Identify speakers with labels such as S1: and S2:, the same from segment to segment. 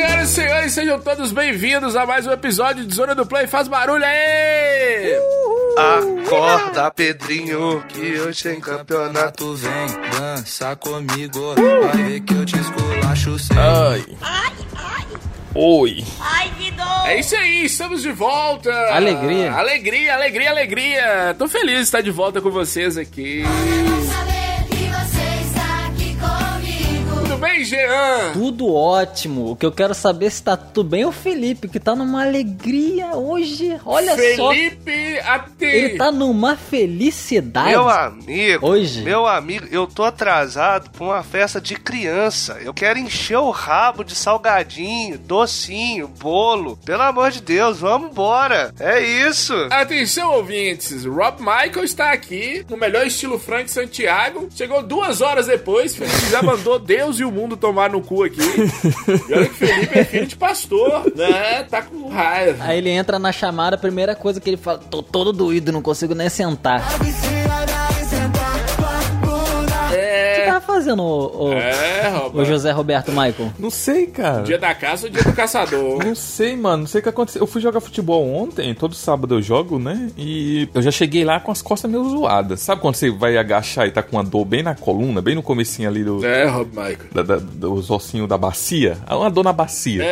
S1: senhoras e senhores, sejam todos bem-vindos a mais um episódio de Zona do Play. Faz barulho aí!
S2: Acorda, Pedrinho, que hoje tem campeonato.
S3: Vem dança comigo, vai ver que eu te esculacho sem.
S1: Ai. Oi.
S4: Ai, que dor!
S1: É isso aí, estamos de volta.
S5: Alegria.
S1: Alegria, alegria, alegria. Tô feliz de estar de volta com vocês aqui. Jean?
S5: Tudo ótimo. O que eu quero saber é se tá tudo bem é o Felipe, que tá numa alegria hoje. Olha só.
S1: Felipe AT.
S5: Ele tá numa felicidade.
S2: Meu amigo,
S5: Hoje?
S2: meu amigo, eu tô atrasado pra uma festa de criança. Eu quero encher o rabo de salgadinho, docinho, bolo. Pelo amor de Deus, vamos embora. É isso.
S1: Atenção, ouvintes. Rob Michael está aqui, no melhor estilo Frank Santiago. Chegou duas horas depois. Felipe já mandou Deus e o mundo tomar no cu aqui. E olha que Felipe é filho de pastor, né? Tá com raiva.
S5: Aí ele entra na chamada, a primeira coisa que ele fala: tô todo doído, não consigo nem sentar.
S1: É.
S5: fazendo, o, o-
S1: É,
S5: o. José Roberto Michael?
S6: Não sei, cara.
S1: Dia da caça ou dia do caçador?
S6: Não sei, mano. Não sei o que aconteceu. Eu fui jogar futebol ontem, todo sábado eu jogo, né? E eu já cheguei lá com as costas meio zoadas. Sabe quando você vai agachar e tá com uma dor bem na coluna, bem no comecinho ali do,
S1: É, Rob Michael.
S6: da- da- dos ossinhos da bacia? Ah, Uma dor na bacia.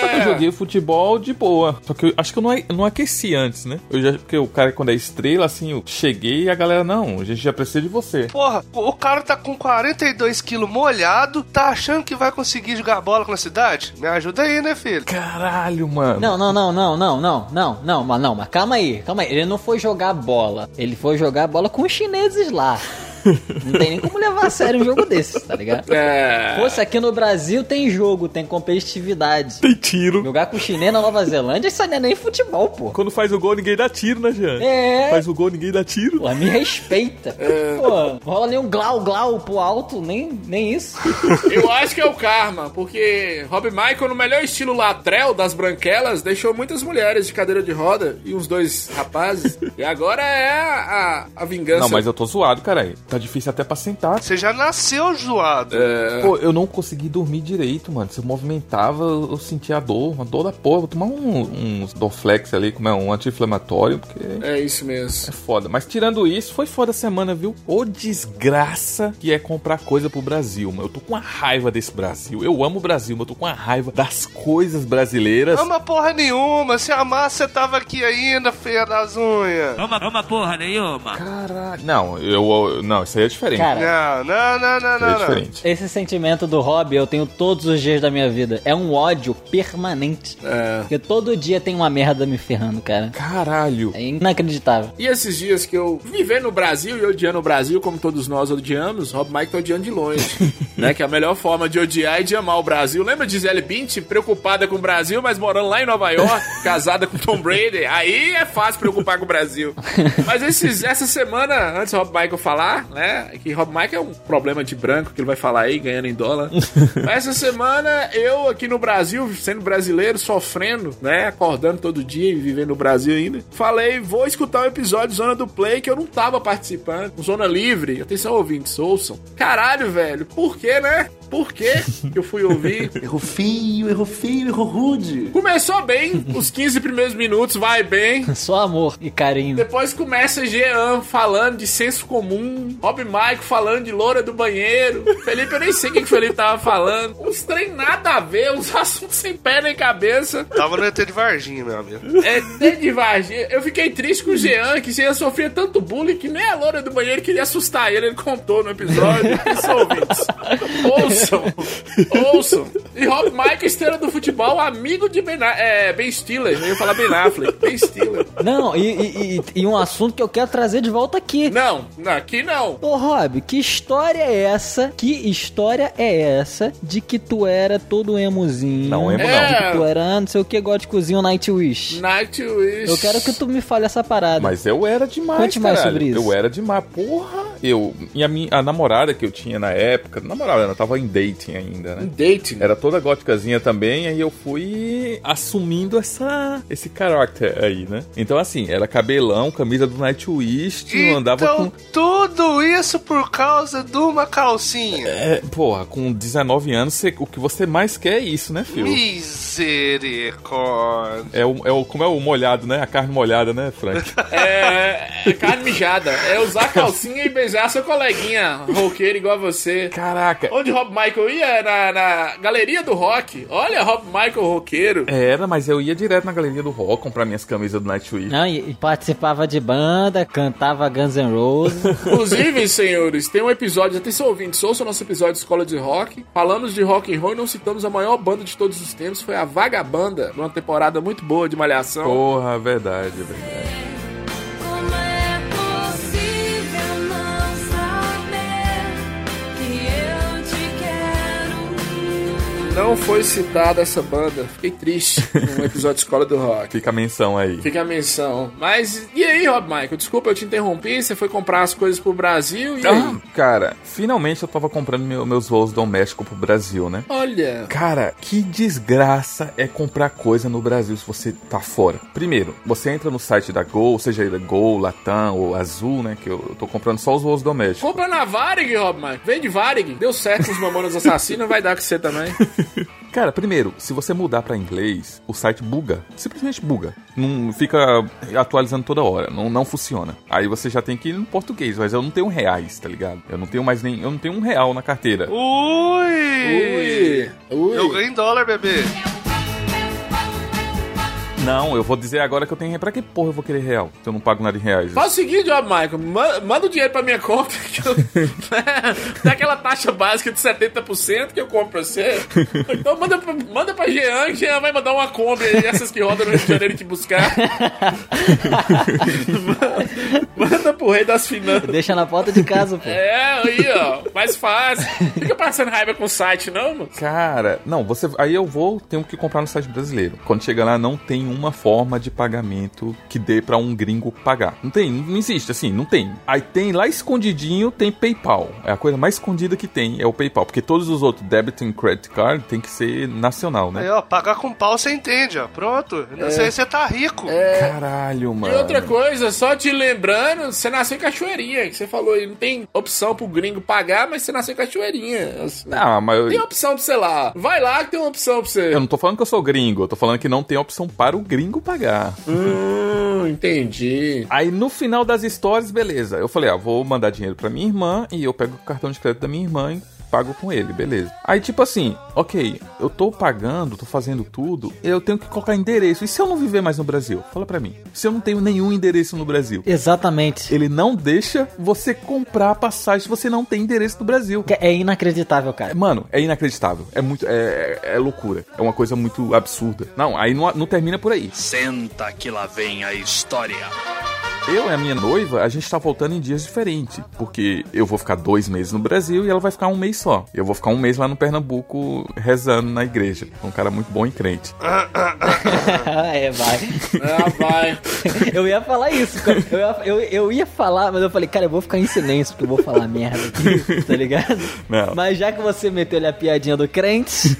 S6: Só que eu
S1: É.
S6: joguei futebol de boa. Só que eu acho que eu não, não aqueci antes, né? Eu já, porque o cara, quando é estrela, assim, eu cheguei e a galera, não, a gente já precisa de você.
S2: Porra, o cara tá com 42 quilos molhado, tá achando que vai conseguir jogar bola com a cidade? Me ajuda aí, né, filho?
S6: Caralho, mano.
S5: Não, não, não, não, não, não, não, não, mas não, mas calma aí, calma aí. Ele não foi jogar bola. Ele foi jogar bola com os chineses lá. Não tem nem como levar a sério um jogo desse, tá ligado?
S1: É.
S5: Fosse aqui no Brasil tem jogo, tem competitividade.
S6: Tem tiro.
S5: Jogar com chinês na Nova Zelândia, isso não é nem futebol, pô.
S6: Quando faz o gol, ninguém dá tiro, né, Jean?
S5: É.
S6: Faz o gol, ninguém dá tiro.
S5: Pô, me respeita. Pô, rola nem um glau glau pro alto, nem, nem isso.
S1: Eu acho que é o karma, porque Rob Michael, no melhor estilo latrel das branquelas, deixou muitas mulheres de cadeira de roda e uns dois rapazes. E agora é a, a vingança.
S6: Não, mas eu tô zoado, caralho. Tá difícil até pra sentar.
S2: Você já nasceu zoado.
S1: É.
S6: Pô, eu não consegui dormir direito, mano. Se eu movimentava, eu sentia a dor, uma dor da porra. Vou tomar um, uns Dorflex ali, como é um anti-inflamatório, porque
S1: É isso mesmo.
S6: é foda. Mas tirando isso, foi foda a semana, viu? Ô desgraça que é comprar coisa pro Brasil, mano. Eu tô com uma raiva desse Brasil. Eu amo o Brasil, mas eu tô com uma raiva das coisas brasileiras.
S2: Ama porra nenhuma, se amar, você tava aqui ainda, feia das unhas.
S7: Uma, uma porra nenhuma.
S6: Caralho. Não, eu, eu- Não, isso aí é diferente.
S5: Cara,
S2: Não, não, não, não, não,
S6: é
S2: não.
S6: diferente.
S5: esse sentimento do hobby eu tenho todos os dias da minha vida. É um ódio permanente.
S1: É.
S5: Porque todo dia tem uma merda me ferrando, cara.
S6: Caralho.
S5: É inacreditável.
S1: E esses dias que eu viver no Brasil e odiando o Brasil, como todos nós odiamos, Rob Michael tá odiando de longe. né? Que a melhor forma de odiar é de amar o Brasil. Lembra de Gisele Bündchen, preocupada com o Brasil, mas morando lá em Nova York, casada com Tom Brady? Aí é fácil preocupar com o Brasil. Mas esses, essa semana, antes do Rob Michael falar, né? Que Rob Michael é um problema de branco que ele vai falar aí, ganhando em dólar. Mas essa semana, eu aqui no Brasil, sendo brasileiro, sofrendo, né? Acordando todo dia e vivendo no Brasil ainda. Falei, vou escutar um episódio Zona do Play que eu não tava participando. Zona Livre. Atenção, ouvintes, ouçam. Caralho, velho. Por que, né? Por que que eu fui ouvir?
S8: Errou feio, errou feio, errou rude.
S1: Começou bem, os 15 primeiros minutos vai bem.
S5: Só amor e carinho.
S1: Depois começa Jean falando de senso comum, Rob Mike falando de loura do banheiro. Felipe, eu nem sei o que o Felipe tava falando. Uns trem nada a ver, uns assuntos sem pé nem cabeça.
S2: Tava no ET de Varginha, meu amigo.
S1: É até de Varginha. Eu fiquei triste com o Jean, que Jean sofria tanto bullying que nem a loura do banheiro queria assustar ele. Ele contou no episódio. Isso, ouvintes. Ouçam. Ouçam. E Rob Michael, estrela do futebol, amigo de Ben, é, ben Stiller. Eu ia falar Ben Affleck. Ben Stiller.
S5: Não, e, e- e- e um assunto que eu quero trazer de volta aqui.
S1: Não, aqui não.
S5: Ô Rob, que história é essa? Que história é essa de que tu era todo emozinho?
S6: Não, emo
S1: É.
S6: não.
S5: De que tu era, não sei o que, góticozinho Nightwish.
S1: Nightwish.
S5: Eu quero que tu me fale essa parada.
S6: Mas eu era demais,
S5: Conte mais
S6: caralho.
S5: sobre isso.
S6: Eu era demais. Porra, Eu, e a minha a namorada que eu tinha na época, namorada, ela tava em dating ainda, né?
S1: Dating.
S6: Era toda góticazinha também, aí eu fui assumindo essa, esse caráter aí, né? Então, assim, era cabelão, camisa do Nightwish, eu andava
S2: então,
S6: com.
S2: tudo isso por causa de uma calcinha.
S6: É, porra, com 19 anos, você- o que você mais quer é isso, né, filho?
S2: Misericórdia.
S6: É o, é o, como é o molhado, né? A carne molhada, né, Frank?
S1: É, é carne mijada. É usar calcinha e beijar seu coleguinha roqueiro igual a você.
S6: Caraca.
S1: Onde Rob Michael ia? Na, na galeria do rock. Olha, Rob Michael roqueiro.
S6: Era, mas eu ia direto na galeria do rock comprar minhas camisas do Nightwish.
S5: Não, e, e participava de banda, cantava Guns N' Roses.
S1: Inclusive, senhores, tem um episódio, atenção ouvintes, ouça o nosso episódio de Escola de Rock. Falamos de rock and roll e não citamos a maior banda de todos os tempos, foi a Vagabanda, numa temporada muito boa de Malhação.
S6: Porra, verdade, verdade.
S4: Não
S1: foi citada essa banda, fiquei triste no episódio de Escola do Rock.
S6: Fica a menção aí.
S1: Fica a menção. Mas, e aí, Rob Michael? Desculpa eu te interrompi, você foi comprar as coisas pro Brasil e?
S6: Ah, cara, finalmente eu tava comprando meu- meus voos domésticos pro Brasil, né?
S1: Olha,
S6: Cara, que desgraça é comprar coisa no Brasil se você tá fora. Primeiro, você entra no site da Gol, seja ele Gol, Latam ou Azul, né? Que eu eu tô comprando só os voos domésticos.
S1: compra na Varig, Rob Michael. Vende Varig. Deu certo com os Mamonas Assassinas, vai dar com você também.
S6: Cara, primeiro, se você mudar pra inglês, o site buga. Simplesmente buga. Não fica atualizando toda hora. Não, não funciona. Aí você já tem que ir no português, mas eu não tenho reais, tá ligado? Eu não tenho mais nem. Eu não tenho um real na carteira.
S2: Ui!
S1: Ui, ui.
S2: Eu ganho em dólar, bebê.
S6: Não, eu vou dizer agora que eu tenho. Pra que porra eu vou querer real? Se eu não pago nada em reais.
S1: Faz o seguinte, ó, Michael, ma- manda o dinheiro pra minha conta, que eu, tem aquela taxa básica de 70% que eu compro pra você. Então manda pra, manda pra Jean, que Jean vai mandar uma Kombi aí, essas que rodam no Rio de Janeiro te buscar. manda pro rei das finanças.
S5: Deixa na porta de casa, pô.
S1: É, aí, ó, mais fácil. Fica passando raiva com o site, não, mano?
S6: Cara, não, você. Aí eu vou, tenho que comprar no site brasileiro. Quando chega lá, não tem uma forma de pagamento que dê pra um gringo pagar. Não tem, não existe, assim, não tem. Aí tem lá escondidinho, tem PayPal. É a coisa mais escondida que tem, é o PayPal. Porque todos os outros debit and credit card tem que ser nacional,
S2: Aí,
S6: né?
S2: ó, pagar com pau você entende, ó. Pronto. Não sei se você tá rico.
S6: Caralho,
S1: E
S6: mano.
S1: outra coisa, só te lembrando, você nasceu em Cachoeirinha, que você falou aí, não tem opção pro gringo pagar, mas você nasceu em Cachoeirinha. assim.
S6: Não, mas
S1: Tem opção pra você lá. Vai lá que tem uma opção pra você.
S6: eu não tô falando que eu sou gringo, eu tô falando que não tem opção para o gringo pagar.
S1: Hum, entendi.
S6: Aí no final das histórias, beleza. Eu falei, ah, vou mandar dinheiro pra minha irmã e eu pego o cartão de crédito da minha irmã e pago com ele, beleza. Aí tipo assim, ok, eu tô pagando, tô fazendo tudo, eu tenho que colocar endereço. E se eu não viver mais no Brasil? Fala pra mim. Se eu não tenho nenhum endereço no Brasil?
S5: Exatamente.
S6: Ele não deixa você comprar passagem se você não tem endereço no Brasil.
S5: Que É inacreditável, cara.
S6: Mano, é inacreditável. É muito. É, é loucura. É uma coisa muito absurda. Não, aí não, não termina por aí.
S7: Senta que lá vem a história.
S6: Eu e a minha noiva, a gente tá voltando em dias diferentes. Porque eu vou ficar dois meses no Brasil e ela vai ficar um mês só. Eu vou ficar um mês lá no Pernambuco rezando na igreja. Um cara muito bom e crente.
S5: é, vai.
S1: Ah, vai.
S5: Eu ia falar isso, cara. Eu ia, eu, eu ia falar, mas eu falei, cara, eu vou ficar em silêncio porque eu vou falar merda aqui, tá ligado?
S6: Não.
S5: Mas já que você meteu ali a piadinha do crente,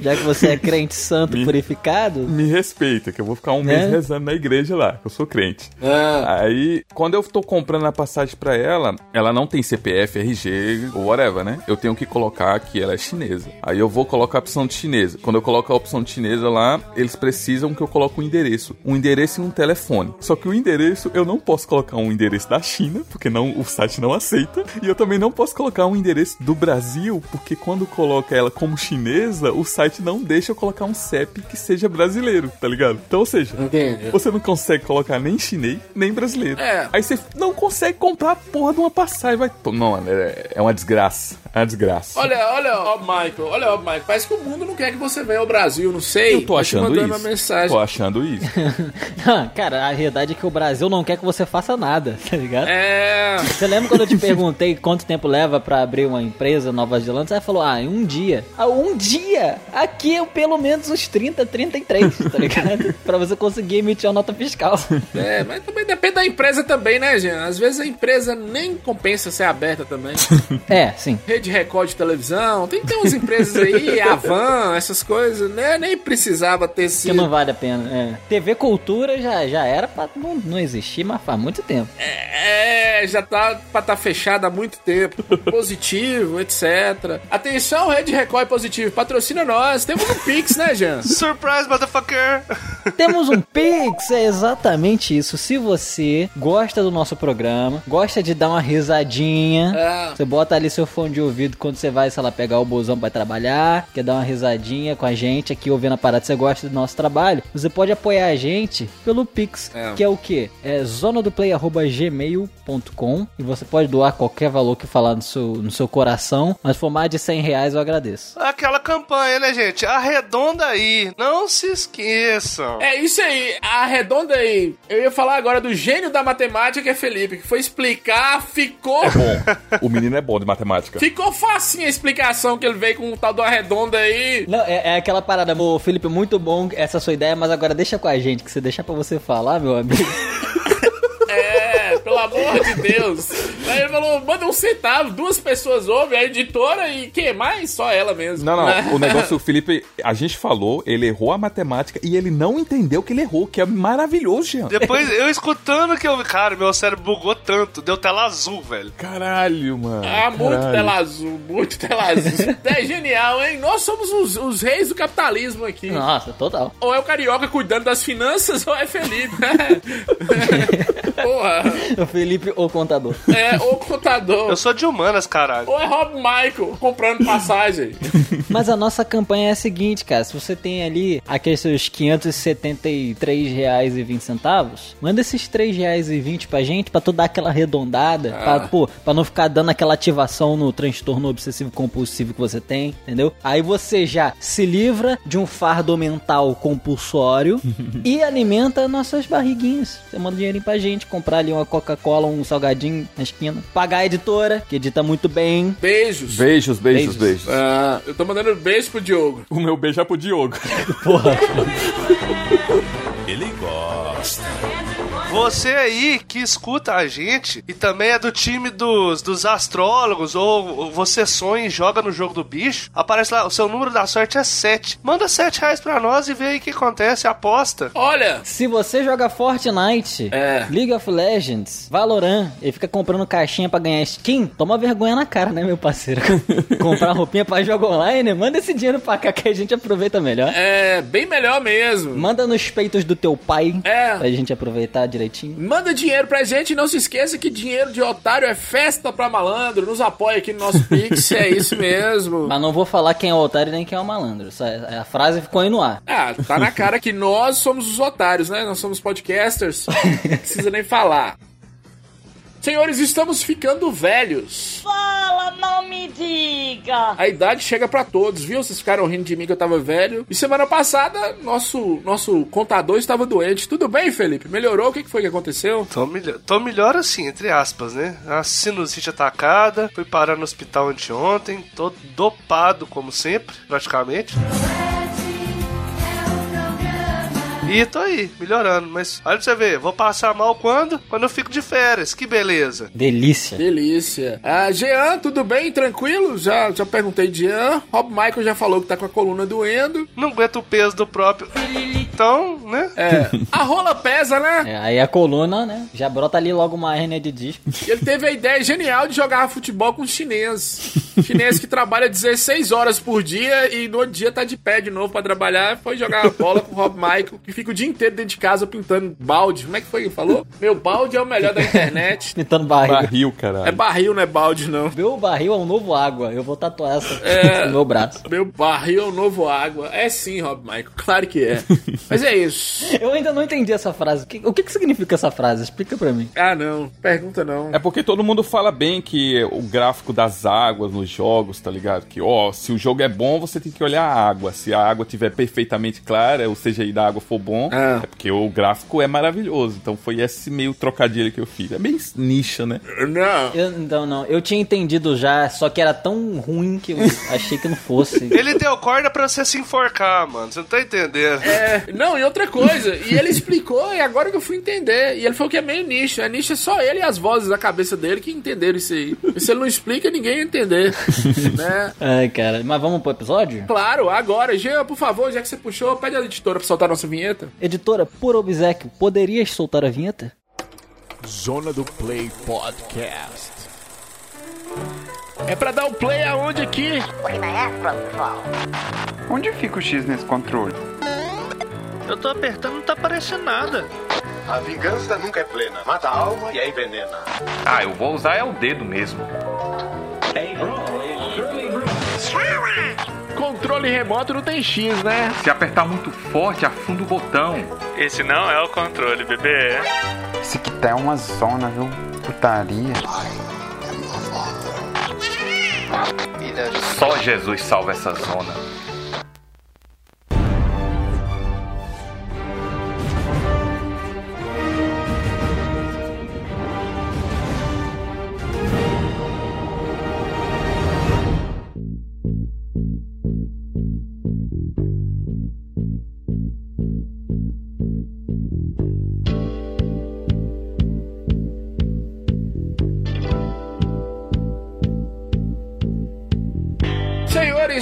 S5: já que você é crente santo
S6: Me-
S5: purificado,
S6: Me respeita, que eu vou ficar um
S5: Né?
S6: mês rezando na igreja lá, que eu sou crente.
S1: Ah,
S6: Aí, quando eu tô comprando a passagem pra ela, ela não tem CPF, RG ou whatever, né? Eu tenho que colocar que ela é chinesa. Aí eu vou colocar a opção de chinesa. Quando eu coloco a opção de chinesa lá, eles precisam que eu coloque um endereço. Um endereço e um telefone. Só que o endereço, eu não posso colocar um endereço da China, porque não, o site não aceita. E eu também não posso colocar um endereço do Brasil, porque quando coloca ela como chinesa, o site não deixa eu colocar um CEP que seja brasileiro, tá ligado? Então, ou seja,
S1: entendi.
S6: você não consegue colocar nem chinês, nem brasileiro.
S1: É.
S6: Aí você não consegue comprar a porra de uma passagem. Vai... Pô, Não, é, é uma desgraça. É uma desgraça.
S1: Olha, olha, ó, Michael, olha, ó, Michael. Parece que o mundo não quer que você venha ao Brasil, não sei.
S6: eu tô achando isso.
S1: uma mensagem.
S6: Tô achando isso.
S5: cara, a verdade é que o Brasil não quer que você faça nada, tá ligado?
S1: É.
S5: Você lembra quando eu te perguntei quanto tempo leva pra abrir uma empresa em Nova Zelândia? Você falou, ah, em um dia. Ah, um dia? Aqui é pelo menos uns 30, 33, tá ligado? pra você conseguir emitir a nota fiscal.
S1: É, mas também depende da empresa também, né, Jean? Às vezes a empresa nem compensa ser aberta também.
S5: É, sim.
S1: Rede Record de televisão, tem, tem umas empresas aí, Avan, essas coisas, né? Nem precisava ter
S5: Que
S1: sido.
S5: não vale a pena. É. TV Cultura já, já era pra não, não existir, mas faz muito tempo.
S1: É, já tá pra tá fechado há muito tempo. Positivo, etc. Atenção, Rede Record Positivo, patrocina nós. Temos um Pix, né, Jean?
S2: Surprise, motherfucker!
S5: Temos um Pix, é exatamente isso. Se você gosta do nosso programa, gosta de dar uma risadinha,
S1: É.
S5: você bota ali seu fone de ouvido quando você vai, sei lá, pegar o busão pra trabalhar, quer dar uma risadinha com a gente aqui ouvindo a parada, você gosta do nosso trabalho, você pode apoiar a gente pelo Pix,
S1: É.
S5: que é o quê? É zonadoplay.gmail.com e você pode doar qualquer valor que falar no seu, no seu coração, mas for mais de 100 reais eu agradeço.
S2: Aquela campanha, né, gente? Arredonda aí. Não se esqueçam.
S1: É isso aí, arredonda aí. Eu ia falar agora do gênio da matemática, que é Felipe, que foi explicar, ficou.
S6: Bom, o menino é bom de matemática.
S1: Ficou facinho a explicação que ele veio com o tal do arredonda aí.
S5: Não, é, é aquela parada, ô Felipe, muito bom essa sua ideia, mas agora deixa com a gente, que você deixar pra você falar, meu amigo.
S1: Pelo amor de Deus. Aí ele falou, manda um centavo, duas pessoas ouvem, a editora e quem mais? Só ela mesmo.
S6: Não, não, o negócio, o Felipe, a gente falou, ele errou a matemática e ele não entendeu que ele errou, que é maravilhoso, Jean.
S2: Depois, eu escutando que eu. Cara, meu cérebro bugou tanto. Deu tela azul, velho.
S6: Caralho, mano.
S1: Ah, muito
S6: caralho.
S1: tela azul, muito tela azul. É genial, hein? Nós somos os, os reis do capitalismo aqui.
S5: Nossa, total.
S1: Ou é o Carioca cuidando das finanças, ou é Felipe. Porra.
S5: O Felipe, o contador.
S1: É, ou contador.
S2: Eu sou de humanas, caralho.
S1: Ou é Rob Michael comprando passagem.
S5: Mas a nossa campanha é a seguinte, cara. Se você tem ali aqueles seus 573 reais e 20 centavos, manda esses 3 reais e 20 pra gente, pra tu dar aquela arredondada, pra, pô, pra não ficar dando aquela ativação no transtorno obsessivo compulsivo que você tem, entendeu? Aí você já se livra de um fardo mental compulsório e alimenta nossas barriguinhas. Você manda dinheirinho pra gente, comprar ali uma Coca-Cola, um salgadinho na esquina, pagar a editora, que edita muito bem.
S1: Beijos.
S6: Beijos, beijos,
S5: Beijos.
S6: beijos.
S1: Ah, eu tô mandando beijo pro Diogo.
S6: O meu beijo é pro Diogo.
S7: Ele gosta.
S2: Você aí que escuta a gente e também é do time dos, dos astrólogos, ou você sonha e joga no jogo do bicho, aparece lá, o seu número da sorte é 7. Manda 7 reais pra nós e vê aí o que acontece, aposta.
S1: Olha,
S5: Se você joga Fortnite,
S1: É.
S5: League of Legends, Valorant e fica comprando caixinha pra ganhar skin, toma vergonha na cara, né, meu parceiro? Comprar roupinha pra jogo online, manda esse dinheiro pra cá que a gente aproveita melhor.
S1: é bem melhor mesmo.
S5: Manda nos peitos do teu pai
S1: É.
S5: pra gente aproveitar direitinho.
S1: Manda dinheiro pra gente e não se esqueça que dinheiro de otário é festa pra malandro. Nos apoia aqui no nosso Pix, é isso mesmo.
S5: Mas não vou falar quem é o otário nem quem é o malandro. Essa- a frase ficou aí no ar.
S1: Ah, tá na cara que nós somos os otários, né? Nós somos podcasters. Não precisa nem falar. Senhores, estamos ficando velhos.
S4: Fala, não me diga.
S1: A idade chega pra todos, viu? Vocês ficaram rindo de mim que eu tava velho. E semana passada, nosso, nosso contador estava doente. Tudo bem, Felipe? Melhorou? O que que foi que aconteceu?
S2: Tô melhor, tô melhor assim, entre aspas, né? A sinusite atacada, fui parar no hospital anteontem, tô dopado como sempre, praticamente. E tô aí, melhorando, mas olha pra você ver, vou passar mal quando? Quando eu fico de férias, que beleza.
S5: Delícia.
S1: Delícia. Ah, Jean, tudo bem? Tranquilo? Já, já perguntei de Jean. Rob Michael já falou que tá com a coluna doendo.
S2: Não aguento o peso do próprio. Então, né?
S1: É, a rola pesa, né?
S5: É, aí a coluna, né? Já brota ali logo uma hernia de disco.
S1: Ele teve a ideia genial de jogar futebol com chinês. Chinês que trabalha 16 horas por dia e no outro dia tá de pé de novo pra trabalhar. Foi jogar bola com o Rob Michael, que fica o dia inteiro dentro de casa pintando balde. Como é que foi que ele falou? Meu balde é o melhor da internet.
S5: Pintando.
S6: Barril,
S1: É
S6: caralho.
S1: barril, não é balde, não.
S5: Meu barril é um novo água. Eu vou tatuar essa
S1: É.
S5: no meu braço.
S1: Meu barril é o novo água. É sim, Rob Michael. Claro que é. Mas é isso.
S5: Eu ainda não entendi essa frase. O que, o que, significa essa frase? Explica pra mim.
S1: Ah, não. Pergunta não.
S6: É porque todo mundo fala bem que o gráfico das águas no jogos, tá ligado? Que, ó, se o jogo é bom, você tem que olhar a água. Se a água tiver perfeitamente clara, ou seja, aí da água for bom,
S1: Ah.
S6: é porque o gráfico é maravilhoso. Então foi esse meio trocadilho que eu fiz. É bem nicha, né?
S1: Não.
S5: Eu, então, não. Eu tinha entendido já, só que era tão ruim que eu achei que não fosse.
S2: Ele deu corda pra você se enforcar, mano. Você não tá entendendo.
S1: É, não, e outra coisa, e ele explicou, e agora que eu fui entender. E ele falou que é meio nicho. É nicho é só ele e as vozes da cabeça dele que entenderam isso aí. E se ele não explica, ninguém ia entender. né?
S5: Ai, cara. Mas vamos pro episódio?
S1: Claro, agora, Jean, por favor, já que você puxou, pede a editora pra soltar nossa vinheta.
S5: Editora, por obsequio, poderias soltar a vinheta?
S1: Zona do Play Podcast. É pra dar o play aonde aqui?
S9: Onde fica o X nesse controle?
S2: Eu tô apertando, não tá aparecendo nada.
S10: A vingança nunca é plena. Mata a alma e a envenena.
S9: Ah, eu vou usar é o dedo mesmo.
S1: Controle remoto não tem X, né?
S9: Se apertar muito forte, afunda o botão.
S2: Esse não é o controle, bebê.
S9: Esse aqui tá uma zona, viu? Putaria. Só Jesus salva essa zona.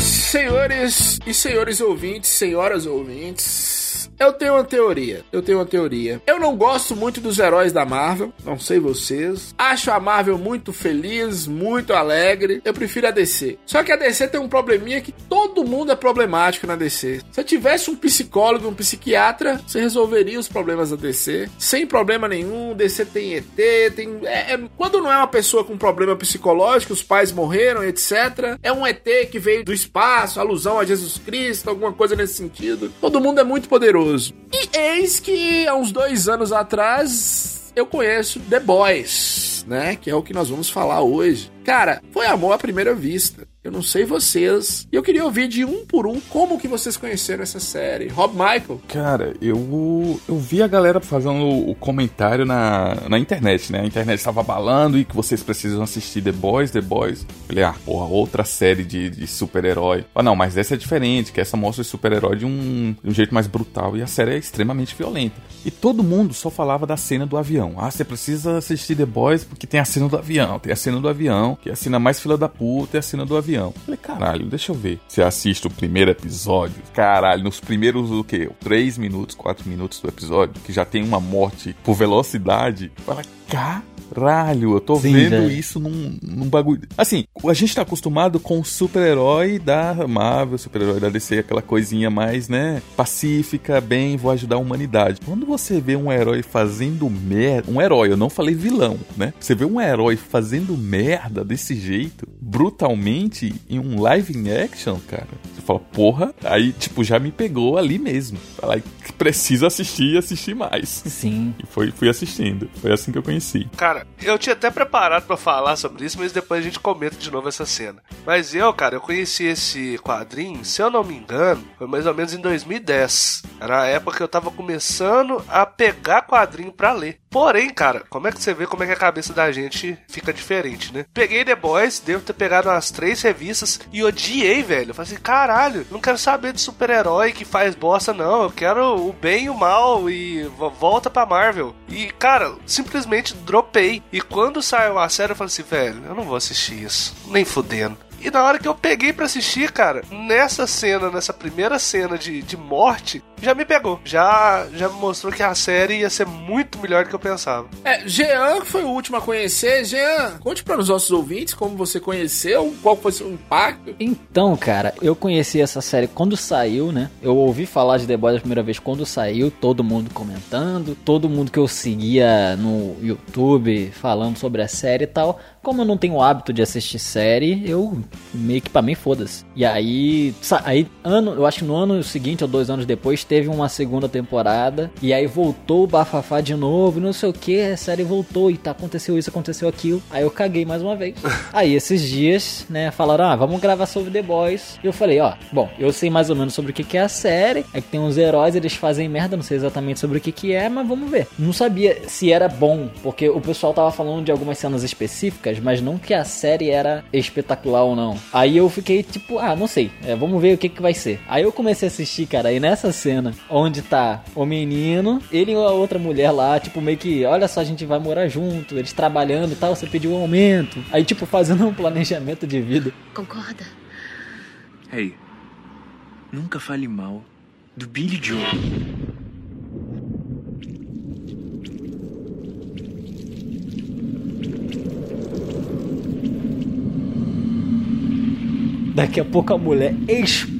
S1: Senhores, e senhores ouvintes, senhoras ouvintes, eu tenho uma teoria. Eu tenho uma teoria. Eu não gosto muito dos heróis da Marvel, não sei vocês. Acho a Marvel muito feliz, muito alegre. Eu prefiro a DC. Só que a DC tem um probleminha que todo mundo é problemático na DC. Se eu tivesse um psicólogo, um psiquiatra, você resolveria os problemas da DC sem problema nenhum. DC tem ET, tem. é- é- quando não é uma pessoa com problema psicológico, os pais morreram, etc. É um ET que veio do espaço, alusão a Jesus Cristo, alguma coisa nesse sentido. Todo mundo é muito poderoso. E eis que há uns dois anos atrás eu conheço The Boys, né? Que é o que nós vamos falar hoje. Cara, foi amor à primeira vista. Eu não sei vocês. E eu queria ouvir de um por um como que vocês conheceram essa série. Rob Michael.
S6: Cara, eu, eu vi a galera fazendo o comentário na, na internet, né? A internet estava balando e que vocês precisam assistir The Boys, The Boys. Falei, ah, porra, outra série de, de super-herói. Ah, não, mas essa é diferente, que essa mostra o super-herói de um, de um jeito mais brutal. E a série é extremamente violenta. E todo mundo só falava da cena do avião. Ah, você precisa assistir The Boys porque tem a cena do avião, tem a cena do avião, que é a cena mais fila da puta, é a cena do avião. Falei, caralho, deixa eu ver. Você assiste o primeiro episódio, caralho, nos primeiros, o quê? 3 minutos, 4 minutos do episódio, que já tem uma morte por velocidade. Fala, caralho, eu tô
S5: Sim,
S6: vendo
S5: velho.
S6: isso num, num bagulho. Assim, a gente tá acostumado com o super-herói da Marvel, super-herói da DC, aquela coisinha mais, né, pacífica, bem, vou ajudar a humanidade. Quando você vê um herói fazendo merda, um herói, eu não falei vilão, né? Você vê um herói fazendo merda desse jeito, brutalmente, em um live in action, cara, você fala, porra, aí, tipo, já me pegou ali mesmo. Fala, que precisa assistir e assistir mais.
S5: Sim.
S6: E foi, fui assistindo. Foi assim que eu conheci.
S2: Cara, eu tinha até preparado pra falar sobre isso, mas depois a gente comenta de novo essa cena. Mas eu, cara, eu conheci esse quadrinho, se eu não me engano, foi mais ou menos em 2010. Era a época que eu tava começando a pegar quadrinho pra ler. Porém, cara, como é que você vê como é que a cabeça da gente fica diferente, né? Peguei The Boys, devo ter pegado umas três revistas e odiei, velho. Falei assim, caralho, não quero saber de super-herói que faz bosta, não. Eu quero o bem e o mal e vo- volta pra Marvel. E, cara, simplesmente dropei. E quando saiu a série, eu falei assim, velho, eu não vou assistir isso. Nem fudendo. E na hora que eu peguei pra assistir, cara, nessa cena, nessa primeira cena de, de morte, já me pegou. Já, já me mostrou que a série ia ser muito melhor do que eu pensava.
S1: É, Jean que foi o último a conhecer. Jean, conte para os nossos ouvintes como você conheceu, qual foi o seu impacto.
S5: Então, cara, eu conheci essa série quando saiu, né? Eu ouvi falar de The Boys a primeira vez quando saiu, todo mundo comentando, todo mundo que eu seguia no YouTube falando sobre a série e tal. Como eu não tenho o hábito de assistir série, eu meio que pra mim, foda-se. E aí, aí, ano, eu acho que no ano seguinte, ou dois anos depois, teve uma segunda temporada. E aí voltou o bafafá de novo, não sei o que, a série voltou, e tá, aconteceu isso, aconteceu aquilo. Aí eu caguei mais uma vez. aí esses dias, né, falaram, ah, vamos gravar sobre The Boys. E eu falei, ó, bom, eu sei mais ou menos sobre o que, que é a série. É que tem uns heróis, eles fazem merda, não sei exatamente sobre o que, que é, mas vamos ver. Não sabia se era bom, porque o pessoal tava falando de algumas cenas específicas, mas não que a série era espetacular ou não. Aí eu fiquei tipo, ah, não sei, é, vamos ver o que, que vai ser. Aí eu comecei a assistir, cara, e nessa cena, onde tá o menino, ele e a outra mulher lá, tipo, meio que, olha só, a gente vai morar junto, eles trabalhando e tal, você pediu um aumento. Aí, tipo, fazendo um planejamento de vida.
S11: Concorda?
S12: Hey, nunca fale mal do Billy Joe.
S5: Daqui a pouco a mulher explode.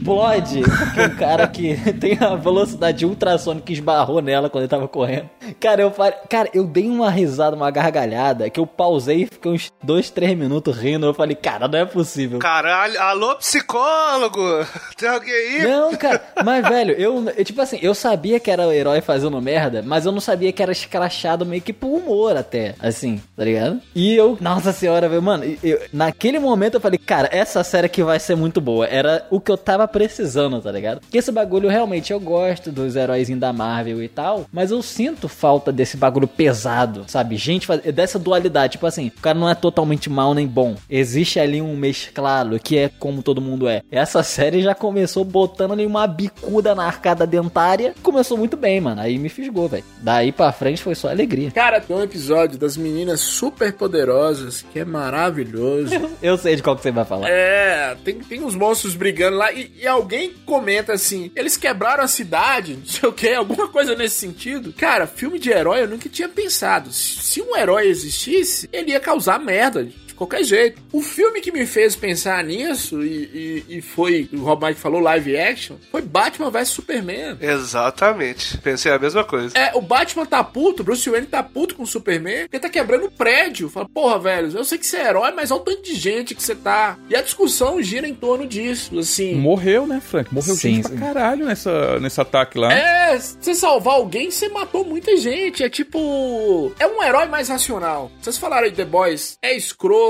S5: Porque o cara que tem a velocidade ultrassônica esbarrou nela quando ele tava correndo. Cara, eu falei, cara, eu dei uma risada, uma gargalhada, que eu pausei e fiquei uns dois, três minutos rindo. Eu falei, cara, não é possível.
S2: Caralho, alô psicólogo! Tem alguém aí?
S5: Não, cara, mas velho, eu, eu, tipo assim, eu sabia que era o herói fazendo merda, mas eu não sabia que era escrachado meio que pro humor até, assim, tá ligado? E eu, nossa senhora, velho, mano, eu- naquele momento eu falei, cara, essa série aqui vai ser muito boa. Era o que eu tava precisando, tá ligado? Porque esse bagulho realmente eu gosto dos heróis da Marvel e tal, mas eu sinto falta desse bagulho pesado, sabe? Gente, faz- dessa dualidade, tipo assim, o cara não é totalmente mal nem bom. Existe ali um mesclado que é como todo mundo é. Essa série já começou botando ali uma bicuda na arcada dentária. Começou muito bem, mano. Aí me fisgou, velho. Daí pra frente foi só alegria.
S1: Cara, tem um episódio das meninas super poderosas que é maravilhoso.
S5: Eu sei de qual que você vai falar.
S1: É, tem, tem uns monstros brigando lá e, e alguém comenta assim: eles quebraram a cidade, não sei o que, alguma coisa nesse sentido. Cara, filme de herói eu nunca tinha pensado. Se, um herói existisse, ele ia causar merda. Qualquer jeito. O filme que me fez pensar nisso, e, e, e foi, o Rob Mike falou, live action, foi Batman vs Superman.
S2: Exatamente. Pensei a mesma coisa.
S1: É, o Batman tá puto, o Bruce Wayne tá puto com o Superman, porque tá quebrando o prédio. Fala, porra, velho, eu sei que você é herói, mas olha o tanto de gente que você tá. E a discussão gira em torno disso, assim.
S6: Morreu, né, Frank? Morreu
S5: Sim,
S6: gente
S5: sim.
S6: pra caralho nessa, nesse ataque lá.
S1: É, você salvar alguém, você matou muita gente. É tipo. É um herói mais racional. Vocês falaram aí, The Boys, é escroto,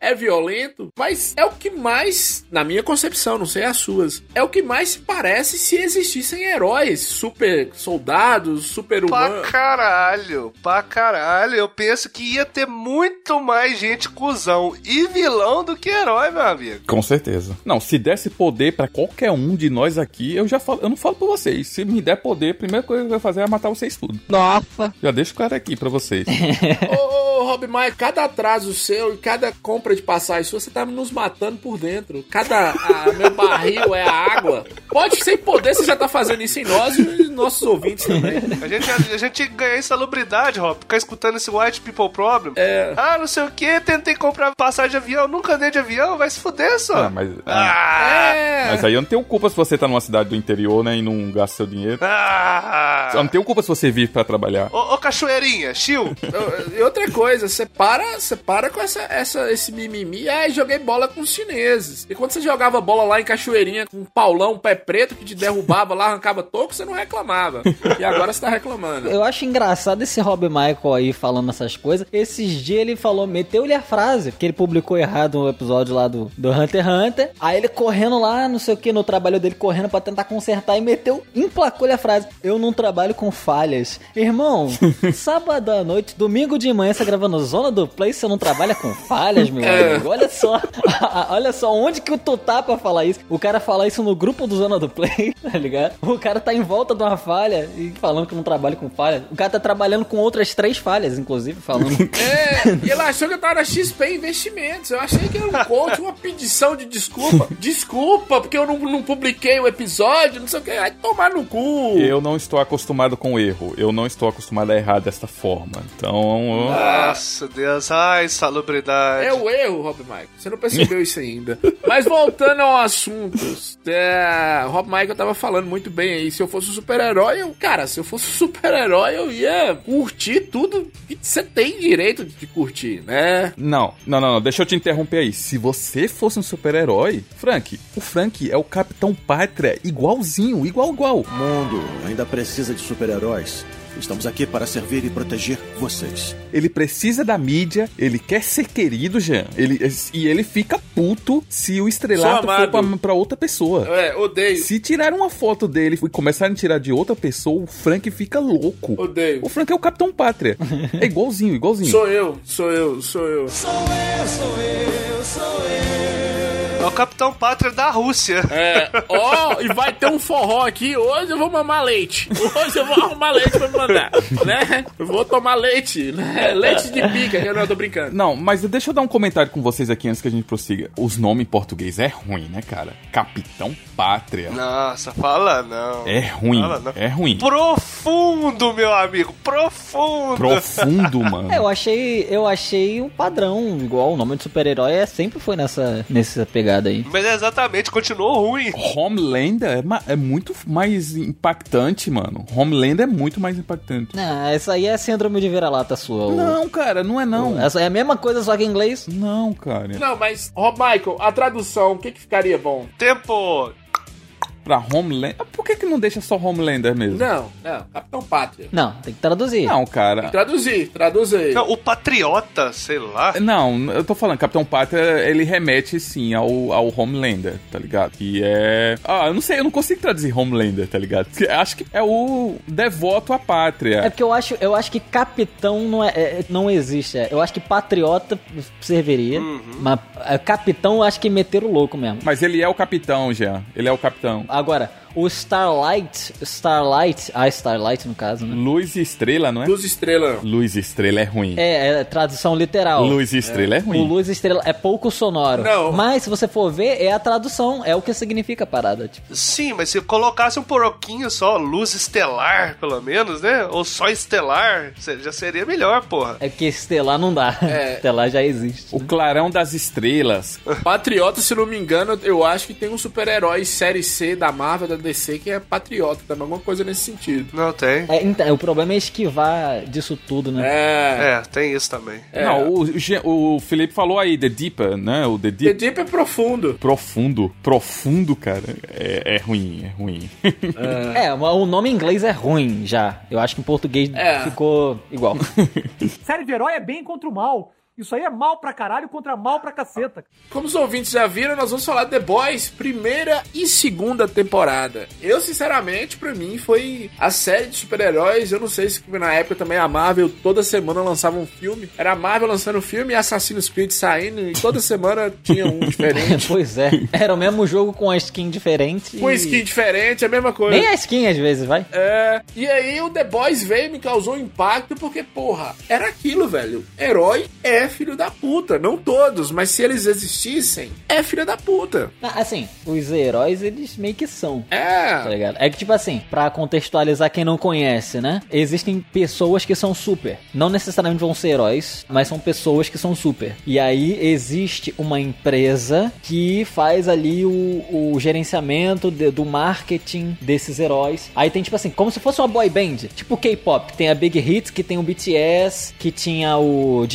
S1: é violento, mas é o que mais, na minha concepção, não sei as suas, é o que mais se parece se existissem heróis, super soldados, super
S2: Pra
S1: humanos.
S2: caralho, pra caralho. Eu penso que ia ter muito mais gente cuzão e vilão do que herói, meu amigo.
S6: Com certeza. Não, se desse poder pra qualquer um de nós aqui, eu já falo, eu não falo pra vocês. Se me der poder, a primeira coisa que eu vou fazer é matar vocês tudo.
S5: Nossa.
S6: Já deixo claro aqui pra vocês.
S1: Ô, ô, Rob Maia, cada atraso seu e cada compra de passagem sua, você tá nos matando por dentro. Cada. ah, meu barril é a água. Pode sem poder, você já tá fazendo isso em nós e nos nossos ouvintes também.
S2: A gente, a, gente tinha que ganhar insalubridade, Rob. Ficar escutando esse White People Problem.
S1: É.
S2: Ah, não sei o que, tentei comprar passagem de avião, nunca andei de avião, vai se fuder só.
S6: Ah, mas, ah,
S1: É.
S6: mas aí eu não tenho culpa se você tá numa cidade do interior, né, e não gasta seu dinheiro.
S2: Ah.
S6: Eu não tenho culpa se você vive pra trabalhar.
S2: Ô, ô, cachoeirinha, chill.
S1: E outra coisa, você para, você para com essa, essa, esse mimimi. Ai, joguei bola com os chineses. E quando você jogava bola lá em Cachoeirinha com um paulão, um pé preto que te derrubava lá, arrancava toco, você não reclamava. E agora você tá reclamando.
S5: Eu acho engraçado esse Rob Michael aí falando essas coisas. Esses dias ele falou, meteu-lhe a frase, que ele publicou errado um episódio lá do, do Hunter x Hunter. Aí ele correndo lá, não sei o que, no trabalho dele, correndo pra tentar consertar e meteu, emplacou-lhe a frase: Eu não trabalho com falhas. Irmão, sábado à noite, domingo de manhã, você gravando Zona do Play, você não trabalha com falhas, meu
S1: É.
S5: amigo. Olha só, olha só, onde que tu tá pra falar isso? O cara fala isso no grupo do Zona do Play, tá ligado? O cara tá em volta de uma falha e falando que não trabalha com falha. O cara tá trabalhando com outras três falhas, inclusive, falando.
S1: É, e ele achou que eu tava na XP Investimentos. Eu achei que era um coach, uma pedição de desculpa. Desculpa, porque eu não, não publiquei o episódio, não sei o que. Vai tomar no cu.
S6: Eu não estou acostumado com erro. Eu não estou acostumado a errar desta forma. Então, eu-
S2: Nossa, Deus. Ai, salubridade.
S1: É o erro, Rob Michael. Você não percebeu isso ainda. Mas voltando ao assunto, é, Rob Michael tava falando muito bem aí. Se eu fosse um super super-herói, eu, cara, se eu fosse um super-herói, eu ia curtir tudo que você tem direito de curtir, né?
S6: Não, não, não, não, deixa eu te interromper aí. Se você fosse um super-herói, Frank, o Frank é o Capitão Pátria igualzinho, igual, igual.
S11: O mundo ainda precisa de super-heróis. Estamos aqui para servir e proteger vocês.
S6: Ele precisa da mídia, ele quer ser querido, Jean. Ele, e ele fica puto se o estrelato
S1: Sou
S6: for pra, pra outra pessoa.
S1: É, odeio.
S6: Se tirarem uma foto dele e começarem a tirar de outra pessoa, o Frank fica louco.
S1: Odeio.
S6: O Frank é o Capitão Pátria. É igualzinho, igualzinho.
S1: Sou eu, sou eu, sou eu.
S2: É o Capitão Pátria da Rússia.
S1: É, ó, e vai ter um forró aqui. Hoje eu vou mamar leite. Hoje eu vou arrumar leite pra me mandar, né? Eu vou tomar leite, né? Leite de pica, que eu não tô brincando.
S6: Não, mas deixa eu dar um comentário com vocês aqui antes que a gente prossiga. Os nomes em português é ruim, né, cara? Capitão Pátria.
S2: Nossa, fala não.
S6: É ruim,
S2: Fala não.
S6: é ruim.
S2: Profundo, meu amigo, profundo.
S6: Profundo, mano.
S5: É, eu achei, eu achei um padrão igual o nome de super-herói é sempre foi nessa nessa pegada aí.
S2: Mas é exatamente, continuou ruim.
S6: Homelander é, ma- é muito mais impactante, mano. Homelander é muito mais impactante.
S5: Não, essa aí é síndrome de vira-lata sua. o-
S6: Não, cara, não é não.
S5: Essa é a mesma coisa, só que em inglês.
S6: Não, cara.
S1: Não, mas, Rob Michael, a tradução, o que que ficaria bom?
S2: Tempo.
S6: Pra Homelander. Ah, Por que, que não deixa só Homelander mesmo?
S1: Não, não, Capitão Pátria.
S5: Não, tem que traduzir.
S6: Não, cara.
S1: Traduzir, traduzir.
S2: Não, o Patriota, sei lá.
S6: Não, eu tô falando, Capitão Pátria, ele remete sim ao, ao Homelander, tá ligado? Que é. Ah, eu não sei, eu não consigo traduzir Homelander, tá ligado? Acho que é o devoto à pátria.
S5: É porque eu acho, eu acho que capitão não, é, é- não existe. é. Eu acho que patriota serviria. Mas é, capitão eu acho que meteram o louco mesmo.
S6: Mas ele é o capitão, Jean. Ele é o capitão.
S5: Agora, o Starlight, Starlight, a Starlight no caso, né?
S6: Luz e estrela, não é?
S1: Luz Estrela.
S6: Luz e estrela é ruim.
S5: É, é tradução literal.
S6: Luz e estrela é,
S5: O
S6: ruim.
S5: luz e estrela é pouco sonoro.
S1: Não.
S5: Mas se você for ver, é a tradução, é o que significa a parada. Tipo,
S2: Sim, mas se colocasse um pouquinho só, luz estelar, pelo menos, né? Ou só estelar, já seria melhor, porra.
S5: é que estelar não dá.
S1: É.
S5: Estelar já existe.
S6: O clarão das estrelas.
S1: Patriota, se não me engano, eu acho que tem um super-herói série C da Marvel, da DC, que é Patriota também, alguma coisa nesse sentido.
S2: Não tem.
S5: É, então, o problema é esquivar disso tudo, né?
S1: É.
S2: É, tem isso também.
S1: é.
S6: Não, o, o Felipe falou aí, The Deeper, né? O The
S1: The
S6: Deep.
S1: Deep é profundo.
S6: Profundo. Profundo, cara. É, é ruim, é ruim.
S5: É, mas o nome em inglês é ruim já. Eu acho que em português
S1: É.
S5: ficou igual.
S13: Série de herói é bem contra o mal. Isso aí é mal pra caralho contra mal pra caceta.
S1: Como os ouvintes já viram, nós vamos falar de The Boys, primeira e segunda temporada. Eu, sinceramente, pra mim, foi a série de super-heróis. Eu não sei se na época também a Marvel toda semana lançava um filme. Era a Marvel lançando filme e Assassin's Creed saindo, e toda semana tinha um diferente.
S5: pois é. Era o mesmo jogo com a skin diferente.
S1: Com
S5: e-
S1: skin diferente, a mesma coisa.
S5: Nem a skin às vezes, vai.
S1: É, e aí o The Boys veio e me causou impacto porque, porra, era aquilo, velho. Herói é filho da puta. Não todos, mas se eles existissem, é filho da puta.
S5: Ah, Assim, os heróis, eles meio que são. Tá
S1: É.
S5: ligado? É que, tipo assim, pra contextualizar quem não conhece, né? Existem pessoas que são super. Não necessariamente vão ser heróis, mas são pessoas que são super. E aí existe uma empresa que faz ali o, o gerenciamento de- do marketing desses heróis. Aí tem, tipo assim, como se fosse uma boy band. Tipo K-pop. Tem a Big Hit, que tem o BTS, que tinha o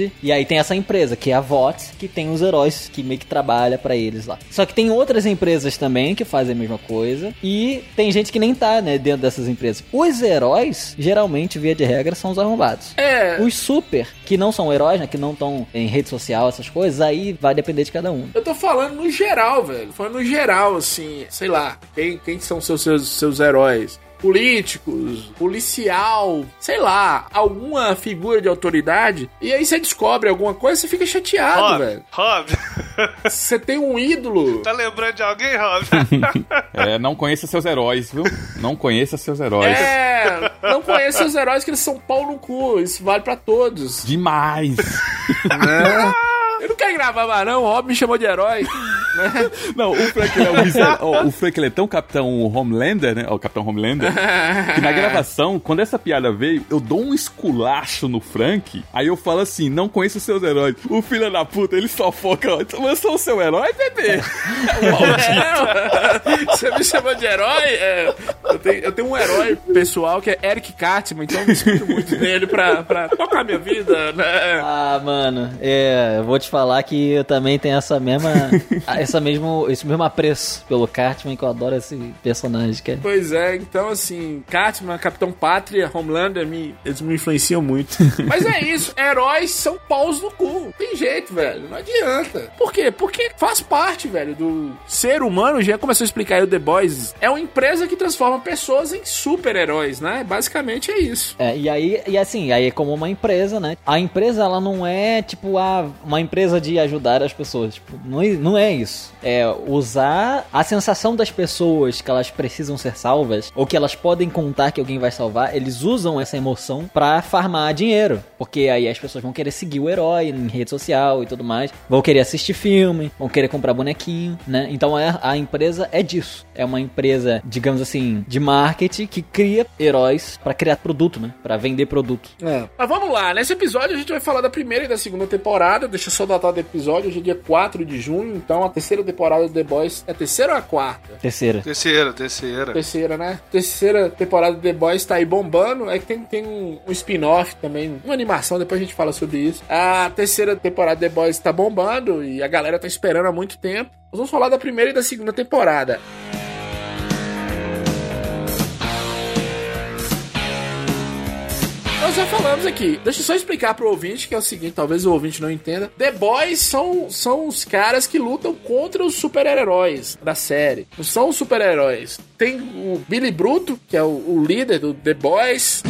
S5: D-Friends. E aí tem essa empresa, que é a VOT, que tem os heróis que meio que trabalha pra eles lá. Só que tem outras empresas também que fazem a mesma coisa. E tem gente que nem tá, né, dentro dessas empresas. Os heróis, geralmente, via de regra, são os arrombados.
S1: É.
S5: Os super, que não são heróis, né, que não estão em rede social, essas coisas, aí vai depender de cada um.
S1: Eu tô falando no geral, velho. Falando no geral, assim, sei lá, quem, quem são seus, seus, seus heróis? Políticos, policial, sei lá, alguma figura de autoridade. E aí você descobre alguma coisa, você fica chateado,
S2: Rob,
S1: velho.
S2: Rob,
S1: Você tem um ídolo.
S2: tá lembrando de alguém, Rob?
S6: É, não conheça seus heróis, viu? Não conheça seus heróis.
S1: É, não conheço os heróis que eles são pau no cu. Isso vale pra todos.
S6: Demais!
S1: Eu não quero gravar mais, não. O Rob me chamou de herói.
S6: Não, o Frank ele é um miserável. Ó, o Frank ele é tão capitão Homelander, né? Ó, o capitão Homelander. que na gravação, quando essa piada veio, eu dou um esculacho no Frank. Aí eu falo assim: não conheço os seus heróis. O filho da puta, ele só foca. ó, Eu sou o seu herói, bebê.
S1: É, Você me chamou de herói? É, eu, tenho, eu tenho um herói pessoal que é Eric Cartman, então eu me sinto muito nele pra, pra tocar minha vida, né?
S5: Ah, mano, é, eu vou te falar que eu também tenho essa mesma, essa mesmo, esse mesmo apreço pelo Cartman, que eu adoro esse personagem, cara.
S1: Pois é, então assim, Cartman, Capitão Pátria, Homelander, me, eles me influenciam muito. Mas é isso, heróis são paus no cu. Tem jeito, velho, não adianta. Por quê? Porque faz parte, velho, do ser humano, já começou a explicar aí o The Boys, é uma empresa que transforma pessoas em super-heróis, né? Basicamente é isso.
S5: É, e aí, e assim, aí é como uma empresa, né? A empresa, ela não é, tipo, a, uma empresa de ajudar as pessoas. Tipo, não, é- não é isso. É usar a sensação das pessoas que elas precisam ser salvas, ou que elas podem contar que alguém vai salvar, eles usam essa emoção pra farmar dinheiro. Porque aí as pessoas vão querer seguir o herói em rede social e tudo mais, vão querer assistir filme, vão querer comprar bonequinho, né? Então é, a empresa é disso. É uma empresa, digamos assim, de marketing que cria heróis pra criar produto, né? Pra vender produto.
S1: É. Mas vamos lá, nesse episódio a gente vai falar da primeira e da segunda temporada. Deixa eu só datar do episódio, hoje é dia 4 de junho, então a terceira temporada do The Boys é a terceira ou a quarta?
S5: Terceira.
S2: Terceira, terceira.
S1: Terceira, né? Terceira temporada do The Boys tá aí bombando. É que tem, tem um, um spin-off também, uma animação, depois a gente fala sobre isso. A terceira temporada do The Boys tá bombando e a galera tá esperando há muito tempo. Nós vamos falar da primeira e da segunda temporada. Nós já falamos aqui. Deixa eu só explicar pro ouvinte que é o seguinte, talvez o ouvinte não entenda. The Boys são, são os caras que lutam contra os super-heróis da série. Não são os super-heróis. Tem o Billy Bruto, que é o, o líder do The Boys.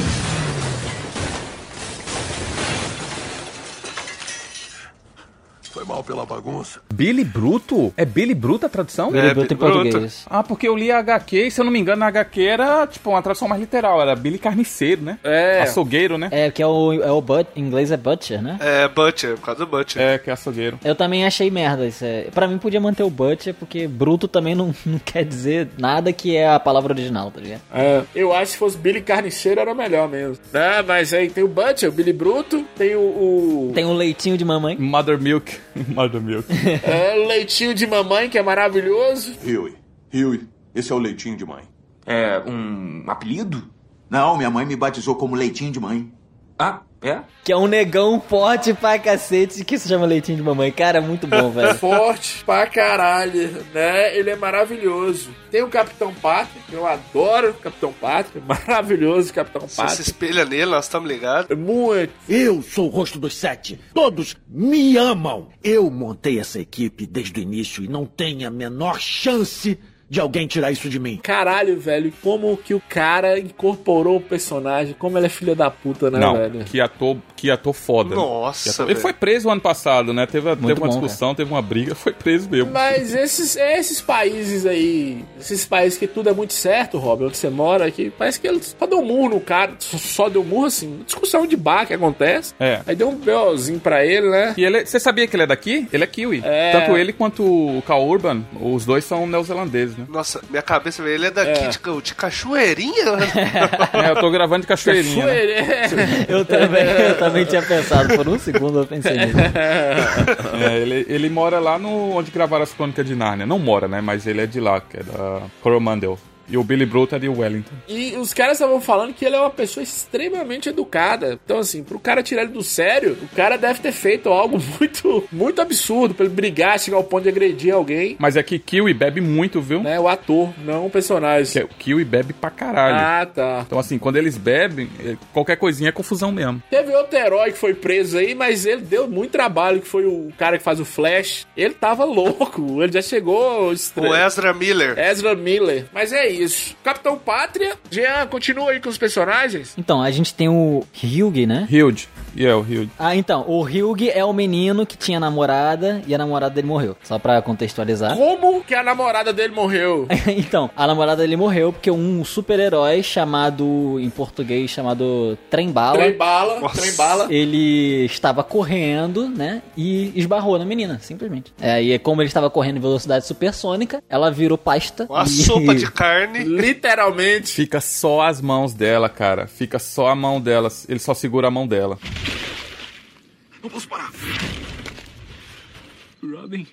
S7: Foi mal pela bagunça.
S6: Billy Bruto? É Billy Bruto a tradução?
S5: Billy Bruto em português.
S6: Ah, porque eu li a HQ e se eu não me engano, a HQ era tipo uma tradução mais literal, era Billy Carniceiro, né?
S1: É.
S6: Açougueiro, né?
S5: É, que é o, é o but, em inglês é Butcher, né?
S2: É, Butcher, por causa do Butcher.
S6: É, que é açougueiro.
S5: Eu também achei merda isso. É. Pra mim podia manter o Butcher, porque bruto também não, não quer dizer nada que é a palavra original, tá ligado?
S1: É, eu acho que se fosse Billy Carniceiro era melhor mesmo. É, mas aí tem o Butcher, o Billy Bruto, tem o. o-
S5: Tem um leitinho de mamãe.
S6: Mother Milk. Mother Milk.
S1: é, o leitinho de mamãe, que é maravilhoso.
S14: Huey. Huey, esse é o leitinho de mãe.
S15: É um apelido?
S14: Não, minha mãe me batizou como leitinho de mãe.
S15: Ah, é?
S5: Que é um negão forte pra cacete que se chama leitinho de mamãe. Cara, é muito bom, velho.
S1: Forte pra caralho, né? Ele é maravilhoso. Tem o Capitão Pátria, que eu adoro o Capitão Pátria. Maravilhoso o Capitão
S2: Você se
S1: Pátria.
S2: espelha nele, nós estamos ligados.
S1: Muito.
S11: Eu sou o rosto dos sete. Todos me amam. Eu montei essa equipe desde o início e não tem a menor chance de alguém tirar isso de mim.
S1: Caralho, velho, como que o cara incorporou o personagem, como ele é filho da puta, né,
S6: Não,
S1: velho?
S6: que ator, que ator foda.
S2: Nossa,
S6: Que ator-. Ele foi preso ano passado, né? Teve, teve uma
S5: bom,
S6: discussão, teve uma briga, foi preso mesmo.
S1: Mas esses, esses países aí, esses países que tudo é muito certo, Rob, onde você mora, que parece que ele só deu um murro no cara, só- deu um murro assim, discussão de bar que acontece.
S6: É.
S1: Aí deu um BOzinho pra ele, né?
S6: E ele, é- você sabia que ele é daqui? Ele é kiwi.
S1: É.
S6: Tanto ele quanto o Cal Urban, os dois são neozelandeses, né?
S2: Nossa, minha cabeça, velho, ele é daqui
S1: É.
S2: De, de cachoeirinha?
S6: É, eu tô gravando de cachoeirinha. né?
S5: Eu também, eu também tinha pensado. Por um segundo eu pensei nisso.
S6: É, ele, ele mora lá no onde gravaram as crônicas de Nárnia. Não mora, né? Mas ele é de lá, que é da Coromandel. E o Billy Bruto é de Wellington.
S1: E os caras estavam falando que ele é uma pessoa extremamente educada. Então, assim, pro cara tirar ele do sério, o cara deve ter feito algo muito, muito absurdo pra ele brigar, chegar ao ponto de agredir alguém.
S6: Mas é que Kiwi bebe muito, viu?
S1: Né? O ator, não o personagem.
S6: Que é- o Kiwi bebe pra caralho.
S1: Ah, tá.
S6: Então, assim, quando eles bebem, é- qualquer coisinha é confusão mesmo.
S1: Teve outro herói que foi preso aí, mas ele deu muito trabalho, que foi o cara que faz o Flash. Ele tava louco, ele já chegou...
S2: o Ezra Miller.
S1: Ezra Miller. Mas é isso. Capitão Pátria, Jean, continua aí com os personagens.
S5: Então, a gente tem o Hyugi, né?
S6: Hyugi. E é o Hyugi.
S5: Ah, então, o Hyugi é o menino que tinha namorada e a namorada dele morreu. Só pra contextualizar.
S1: Como que a namorada dele morreu?
S5: então, a namorada dele morreu porque um super-herói chamado, em português, chamado Trem-Bala.
S1: Trem-bala, trem-bala.
S5: Ele estava correndo, né? E esbarrou na menina, simplesmente. É, e como ele estava correndo em velocidade supersônica, ela virou pasta.
S2: Uma
S5: e-
S2: sopa de carne.
S1: Literalmente.
S6: Fica só as mãos dela, cara. Fica só a mão dela. Ele só segura a mão dela.
S7: Vamos parar.
S12: Robin.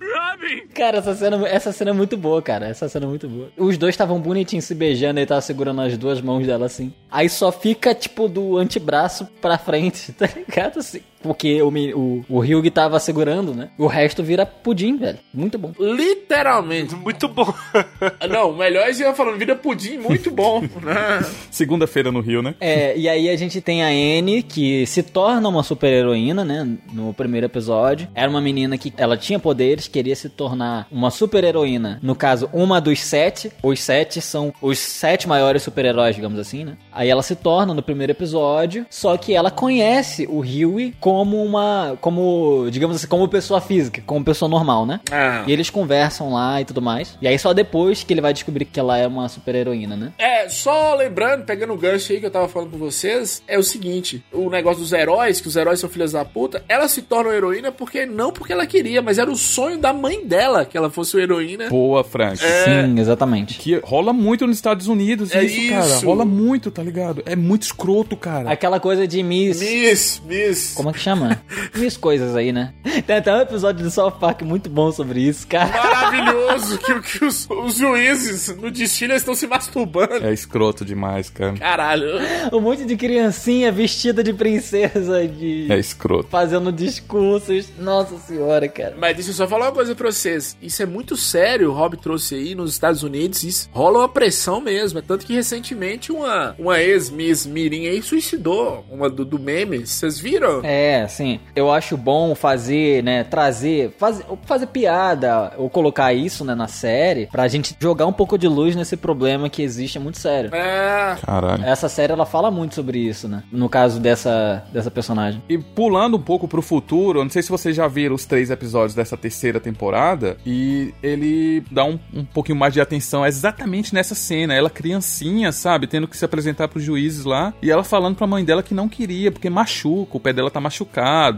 S12: Robin!
S5: Cara, essa cena, essa cena é muito boa, cara. Essa cena é muito boa. Os dois estavam bonitinhos se beijando, ele tava segurando as duas mãos dela assim. Aí só fica, tipo, do antebraço pra frente, tá ligado? Assim, porque o, o, o Hyugi tava segurando, né? O resto vira pudim, velho. Muito bom.
S1: Literalmente.
S2: Muito bom.
S1: Não, o melhor é Jean falando, vira pudim, muito bom.
S6: Segunda-feira no Rio, né?
S5: É, e aí a gente tem a Anne, que se torna uma super heroína, né? No primeiro episódio. Era uma menina que ela tinha poderes, queria se tornar uma super heroína. No caso, uma dos sete. Os sete são os sete maiores super-heróis, digamos assim, né? Aí ela se torna no primeiro episódio, só que ela conhece o Huey como uma. como, digamos assim, como pessoa física, como pessoa normal, né?
S1: Ah.
S5: E eles conversam lá e tudo mais. E aí só depois que ele vai descobrir que ela é uma super heroína, né?
S1: É, só lembrando, pegando o gancho aí que eu tava falando com vocês, é o seguinte: o negócio dos heróis, que os heróis são filhas da puta, ela se torna uma heroína porque não porque ela queria, mas era o sonho da mãe dela que ela fosse uma heroína.
S6: Boa, Frank.
S5: Sim, exatamente.
S6: Que rola muito nos Estados Unidos
S1: É
S6: isso, cara.
S1: isso.
S6: Rola muito, tá ligado? É muito escroto, cara.
S5: Aquela coisa de Miss.
S1: Miss, Miss.
S5: Como é que chama? Miss coisas aí, né? Tem até um episódio do South Park muito bom sobre isso, cara.
S1: Maravilhoso que, que os, os juízes no destino estão se masturbando.
S6: É escroto demais, cara.
S1: Caralho.
S5: Um monte de criancinha vestida de princesa, de.
S6: É escroto.
S5: Fazendo discursos. Nossa senhora, cara.
S1: Mas deixa eu só falar uma coisa pra vocês. Isso é muito sério, o Rob trouxe aí nos Estados Unidos. Isso rola uma pressão mesmo. É tanto que recentemente uma, uma ex-Miss Mirim aí suicidou. Uma do, do meme. Vocês viram?
S5: É, assim, eu acho bom fazer, né, trazer, fazer, fazer piada ou colocar isso, né, na série, pra gente jogar um pouco de luz nesse problema que existe, é muito sério.
S1: É.
S6: Caralho.
S5: Essa série, ela fala muito sobre isso, né, no caso dessa, dessa personagem.
S6: E pulando um pouco pro futuro, eu não sei se vocês já viram os três episódios dessa terceira temporada, e ele dá um, um pouquinho mais de atenção exatamente nessa cena. Ela criancinha, sabe, tendo que se apresentar pros juízes lá, e ela falando pra mãe dela que não queria, porque machuca, o pé dela tá machucado.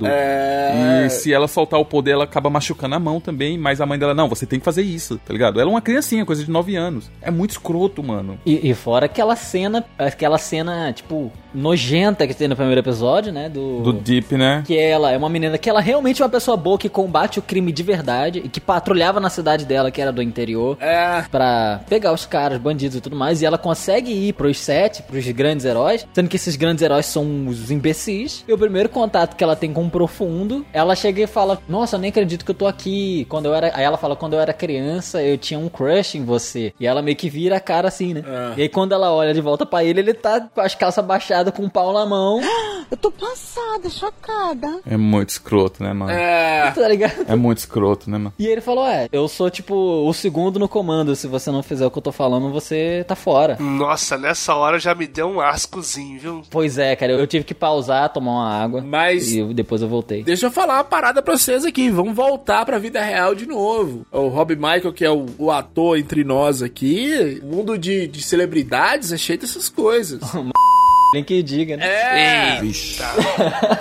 S1: É.
S6: E se ela soltar o poder, ela acaba machucando a mão também, mas a mãe dela, não, você tem que fazer isso, tá ligado? Ela é uma criancinha, coisa de 9 anos. É muito escroto, mano.
S5: E, e fora aquela cena, aquela cena, tipo, nojenta que tem no primeiro episódio, né, do...
S6: Do Deep, né?
S5: Que ela é uma menina que ela realmente é uma pessoa boa que combate o crime de verdade e que patrulhava na cidade dela, que era do interior,
S1: É.
S5: pra pegar os caras, bandidos e tudo mais. E ela consegue ir pros sete, pros grandes heróis, sendo que esses grandes heróis são os imbecis. E o primeiro contato que ela tem com o profundo, ela chega e fala: Nossa, eu nem acredito que eu tô aqui. Quando eu era. Aí ela fala: Quando eu era criança, eu tinha um crush em você. E ela meio que vira a cara assim, né?
S1: É.
S5: E aí quando ela olha de volta pra ele, ele tá com as calças baixadas, com o pau na mão.
S16: Eu tô passada, chocada.
S6: É muito escroto, né, mano?
S1: É.
S5: Tá ligado?
S6: É muito escroto, né, mano?
S5: E ele falou: É, eu sou tipo o segundo no comando. Se você não fizer o que eu tô falando, você tá fora.
S2: Nossa, nessa hora já me deu um ascozinho, viu?
S5: Pois é, cara, eu tive que pausar, tomar uma água.
S1: Mas-
S5: E eu- depois eu voltei.
S1: Deixa eu falar uma parada pra vocês aqui. Vamos voltar pra vida real de novo. O Rob Michael, que é o, o ator entre nós aqui, o mundo de, de celebridades é cheio dessas coisas.
S5: Nem que diga, né?
S1: É.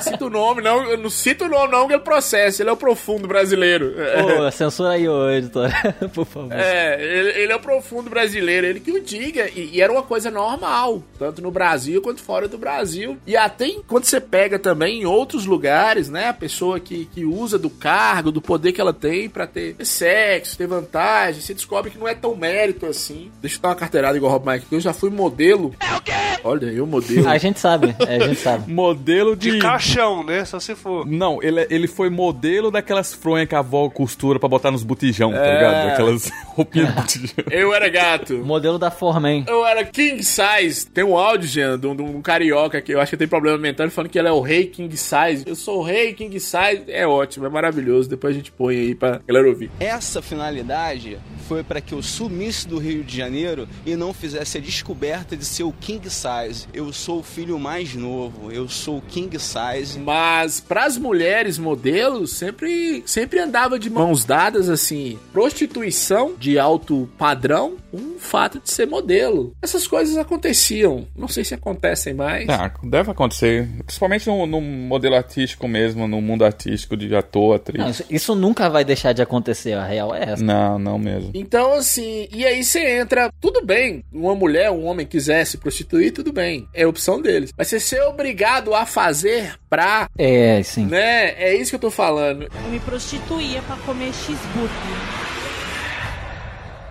S1: Cita o nome, não. Eu não cito o nome, não, que ele processa. Ele é o profundo brasileiro.
S5: Pô, censura aí o editor, por favor.
S1: É, ele, ele é o profundo brasileiro, ele que o diga. E, e era uma coisa normal, tanto no Brasil quanto fora do Brasil. E até quando você pega também em outros lugares, né? A pessoa que, que usa do cargo, do poder que ela tem pra ter sexo, ter vantagem, você descobre que não é tão mérito assim. Deixa eu dar uma carteirada igual o Rob Mike, que eu já fui modelo. É o quê? Olha aí o modelo.
S5: A gente sabe, é, a gente sabe.
S6: Modelo de.
S2: De caixão, né? Só se for.
S6: Não, ele, é- ele foi modelo daquelas fronhas que a avó costura pra botar nos botijão, tá
S1: É.
S6: ligado? Aquelas roupinhas de botijão.
S1: Eu era gato.
S5: Modelo da Forman.
S1: Eu era king size. Tem um áudio, Jean, de um, de um carioca que eu acho que tem problema mental, ele falando que ele é o rei king size. Eu sou o rei king size. É ótimo, é maravilhoso. Depois a gente põe aí pra galera ouvir.
S17: Essa finalidade foi para que eu sumisse do Rio de Janeiro e não fizesse a descoberta de ser o king size. Eu sou o filho mais novo, eu sou o king size.
S1: Mas pras mulheres modelos, sempre, sempre andava de mãos dadas assim. Prostituição de alto padrão, um fato de ser modelo. Essas coisas aconteciam. Não sei se acontecem mais.
S6: Ah, deve acontecer. Principalmente no, no modelo artístico mesmo, no mundo artístico de ator, atriz.
S5: Não, isso, isso nunca vai deixar de acontecer, a real é essa.
S6: Não, não mesmo.
S1: Então, assim, e aí você entra, tudo bem, uma mulher, um homem quiser se prostituir, tudo bem, é opção deles. Mas você ser obrigado a fazer pra,
S5: É, sim.
S1: né, é isso que eu tô falando.
S18: Eu me prostituía pra comer cheeseburger.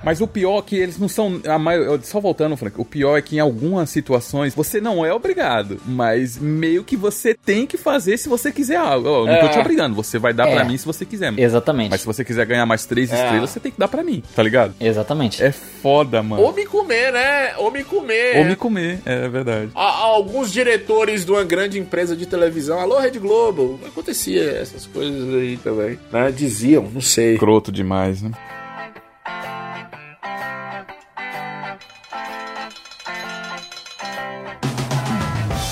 S6: Mas o pior é que eles não são. A maior, só voltando, Frank, o pior é que em algumas situações você não é obrigado, mas meio que você tem que fazer se você quiser algo. Eu não tô
S1: É.
S6: te obrigando, você vai dar
S5: É.
S6: pra mim se você quiser.
S5: Exatamente.
S6: Mas se você quiser ganhar mais três
S1: É.
S6: estrelas, você tem que dar pra mim, tá ligado?
S5: Exatamente.
S6: É foda, mano.
S1: Ou me comer, né? Ou me comer.
S6: Ou me comer, é verdade.
S1: A- a- alguns diretores de uma grande empresa de televisão, alô Rede Globo, acontecia essas coisas aí também, né? Diziam, não sei.
S6: Croto demais, né?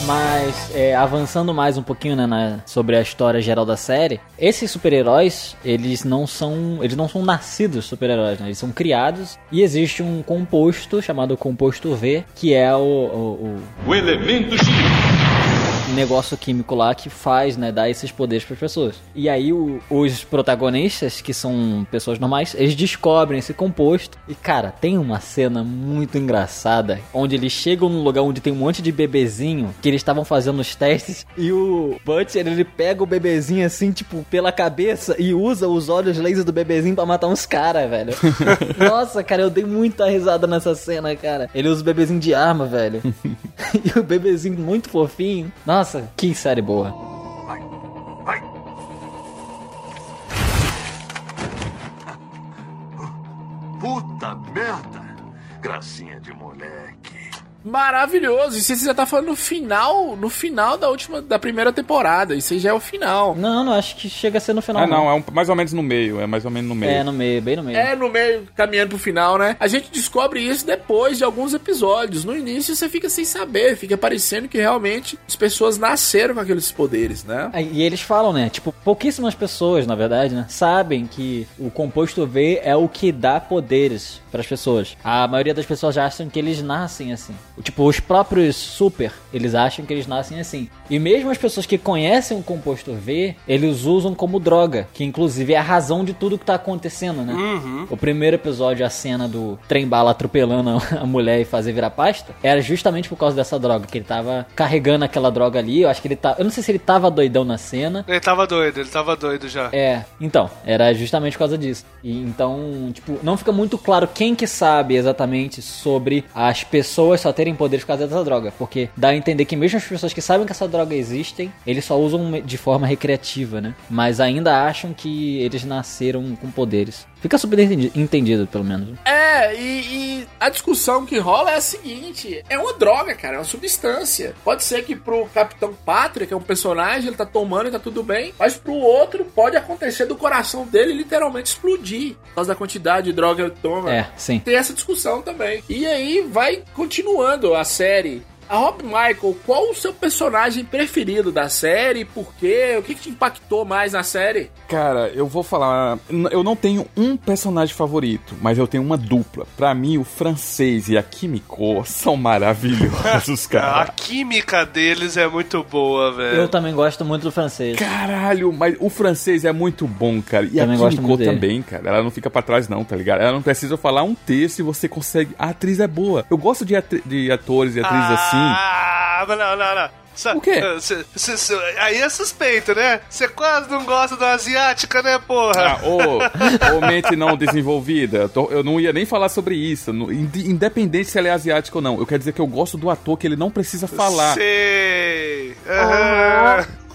S5: Mas é, avançando mais um pouquinho né, na- sobre a história geral da série, esses super-heróis eles não são eles não são nascidos super-heróis, né? eles são criados e existe um composto chamado composto V que é o, o, o-
S7: O elemento
S5: um negócio químico lá que faz, né, dar esses poderes para as pessoas. E aí o- os protagonistas, que são pessoas normais, eles descobrem esse composto. E cara, tem uma cena muito engraçada onde eles chegam num lugar onde tem um monte de bebezinho que eles estavam fazendo os testes e o Butcher ele pega o bebezinho assim, tipo, pela cabeça e usa os olhos laser do bebezinho pra matar uns caras, velho. Nossa, cara, eu dei muita risada nessa cena, cara. Ele usa o bebezinho de arma, velho. e o bebezinho muito fofinho. Nossa, que série boa.
S7: Puta merda! Gracinha de moleque.
S1: Maravilhoso. E você já tá falando no final, no final da última, da primeira temporada. Isso aí já é o final.
S5: Não, não acho que chega a ser no final.
S6: Ah, não, é um- mais ou menos no meio, é mais ou menos no meio.
S5: É, no meio, bem no meio.
S1: É, no meio, caminhando pro final, né? A gente descobre isso depois de alguns episódios. No início você fica sem saber, fica parecendo que realmente as pessoas nasceram com aqueles poderes, né?
S5: E eles falam, né? Tipo, pouquíssimas pessoas, na verdade, né? Sabem que o composto V é o que dá poderes para as pessoas. A maioria das pessoas já acham que eles nascem assim. Tipo, os próprios super, eles acham que eles nascem assim. E mesmo as pessoas que conhecem o composto V, eles usam como droga, que inclusive é a razão de tudo que tá acontecendo, né? O primeiro episódio, a cena do trem bala atropelando a mulher e fazer virar pasta, era justamente por causa dessa droga, que ele tava carregando aquela droga ali. Eu acho que ele tá. Eu não sei se ele tava doidão na cena.
S2: Ele tava doido, ele tava doido já.
S5: É, então, era justamente por causa disso. E então, tipo, não fica muito claro quem que sabe exatamente sobre as pessoas só terem poderes por causa dessa droga. Porque dá a entender que mesmo as pessoas que sabem que essa droga existem, eles só usam de forma recreativa, né? Mas ainda acham que eles nasceram com poderes. Fica super entendi- entendido, pelo menos.
S1: É, e, e a discussão que rola é a seguinte: é uma droga, cara, é uma substância. Pode ser que pro Capitão Pátria, que é um personagem, ele tá tomando e tá tudo bem, mas pro outro pode acontecer do coração dele literalmente explodir por causa da quantidade de droga que ele toma.
S5: É, sim.
S1: Tem essa discussão também. E aí vai continuando a série. A Rob Michael, qual o seu personagem preferido da série? Por quê? O que, que te impactou mais na série?
S6: Cara, eu vou falar. Eu não tenho um personagem favorito, mas eu tenho uma dupla. Pra mim, o francês e a Kimiko são maravilhosos,
S2: A
S6: cara.
S2: química deles é muito boa, velho.
S5: Eu também gosto muito do francês.
S6: Caralho, mas o francês é muito bom, cara. E
S5: Também
S6: a Kimiko também, cara. Ela não fica pra trás, não, tá ligado? Ela não precisa falar um texto e você consegue. A atriz é boa. Eu gosto de, atri- de atores e atrizes assim.
S2: Ah, mas não, não, não. o
S6: quê?
S2: aí é suspeito, né? Você quase não gosta da asiática, né, porra?
S6: Ah, ô, ô mente não desenvolvida, eu tô- eu não ia nem falar sobre isso. no- ind- Independente se ela é asiática ou não. Eu quero dizer que eu gosto do ator que ele não precisa falar.
S2: Sei.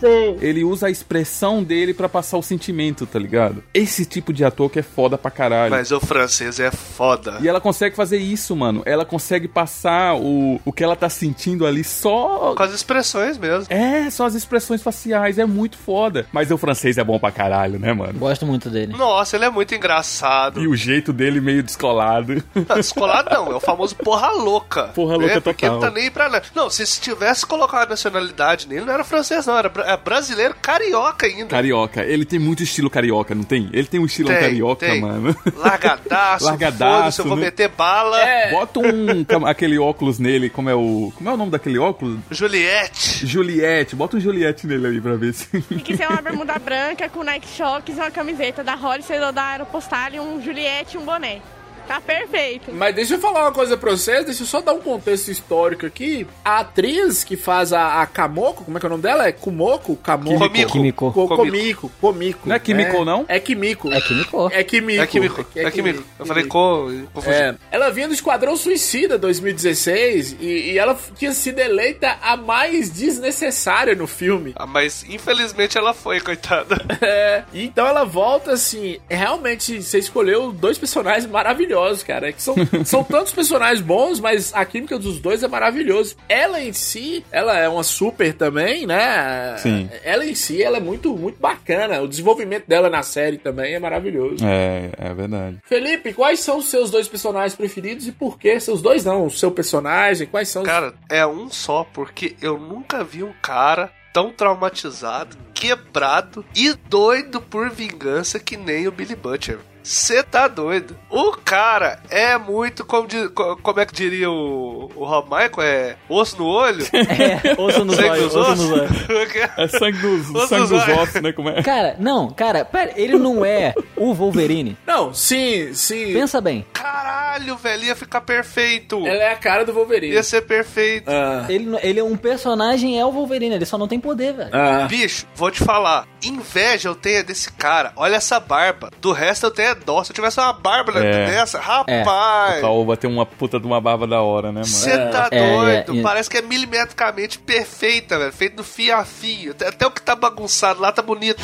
S2: Aham.
S6: Ele usa a expressão dele pra passar o sentimento, tá ligado? Esse tipo de ator que é foda pra caralho.
S2: Mas o francês é foda.
S6: E ela consegue fazer isso, mano. Ela consegue passar o, o que ela tá sentindo ali só.
S2: Com as expressões mesmo.
S6: É, só as expressões faciais. É muito foda. Mas o francês é bom pra caralho, né, mano?
S5: Gosto muito dele.
S2: Nossa, ele é muito engraçado.
S6: E o jeito dele meio descolado.
S2: Descolado não, é o famoso porra louca.
S6: Porra louca
S2: é, Porque
S6: total.
S2: não tá nem pra nada. Não, se se tivesse colocado a nacionalidade nele, não era francês, não. Era é brasileiro carioca ainda.
S6: Carioca. Ele tem muito estilo carioca, não tem? Ele tem um estilo
S2: Tem,
S6: carioca,
S2: tem.
S6: mano.
S2: Largadaço,
S6: Largadaço,
S2: foda-se, eu vou
S6: né?
S2: meter bala.
S6: Bota um aquele óculos nele, como é o. Como é o nome daquele óculos?
S2: Juliette.
S6: Juliette. Bota um Juliette nele aí pra ver se.
S18: Tem que ser uma bermuda branca com Nike Shox, uma camiseta da Hollister ou da Aeropostal e um Juliette e um boné. Tá perfeito.
S1: Mas deixa eu falar uma coisa pra vocês, deixa eu só dar um contexto histórico aqui. A atriz que faz a, a Kamoko, como é que é o nome dela? É Kumoko? Kamoko?
S5: Kimiko. Kimiko.
S1: Komiko. Komiko.
S6: Não é Kimiko, não?
S1: É Kimiko.
S5: É Kimiko.
S1: É Kimiko.
S2: É Kimiko. É Kimiko. Eu falei com. confundi.
S1: É, ela vinha do Esquadrão Suicida 2016 e, e ela tinha sido eleita a mais desnecessária no filme.
S2: Ah, mas infelizmente ela foi, coitada.
S1: É, então ela volta assim. Realmente, você escolheu dois personagens maravilhosos, cara. É que são, são tantos personagens bons, mas a química dos dois é maravilhoso. Ela em si, ela é uma super também, né?
S6: Sim.
S1: Ela em si, ela é muito, muito bacana. O desenvolvimento dela na série também é maravilhoso.
S6: É, é verdade.
S1: Felipe, quais são os seus dois personagens preferidos e por quê? Seus dois não, o seu personagem, quais são os...
S2: Cara, é um só, porque eu nunca vi um cara tão traumatizado, quebrado e doido por vingança que nem o Billy Butcher. Você tá doido. O cara é muito, como, co- como é que diria o, o Rob Michael? É osso no olho?
S5: É, osso no
S2: Sangue nos
S5: osso
S2: ossos?
S5: no zóio.
S6: É sangue dos,
S2: Osso
S6: sangue
S2: dos olhos.
S6: ossos, né? Como é?
S5: Cara, não, cara, pera, ele não é o Wolverine.
S1: Não, sim, sim.
S5: Pensa bem.
S2: Caralho, velho, ia ficar perfeito.
S1: Ela é a cara do Wolverine.
S2: Ia ser perfeito.
S1: Ah.
S5: Ele, ele é um personagem, é o Wolverine, ele só não tem poder, velho.
S1: Ah.
S2: Bicho, vou te falar. Inveja eu tenho desse cara. Olha essa barba. Do resto eu tenho é dó. Se eu tivesse uma barba
S6: É.
S2: dessa, rapaz.
S6: O Caoba tem uma puta de uma barba da hora, né, mano?
S2: Você tá
S5: É,
S2: doido?
S5: é, é.
S2: Parece que é milimetricamente perfeita, velho. Feito no fio a fio. Até, até o que tá bagunçado lá tá bonito.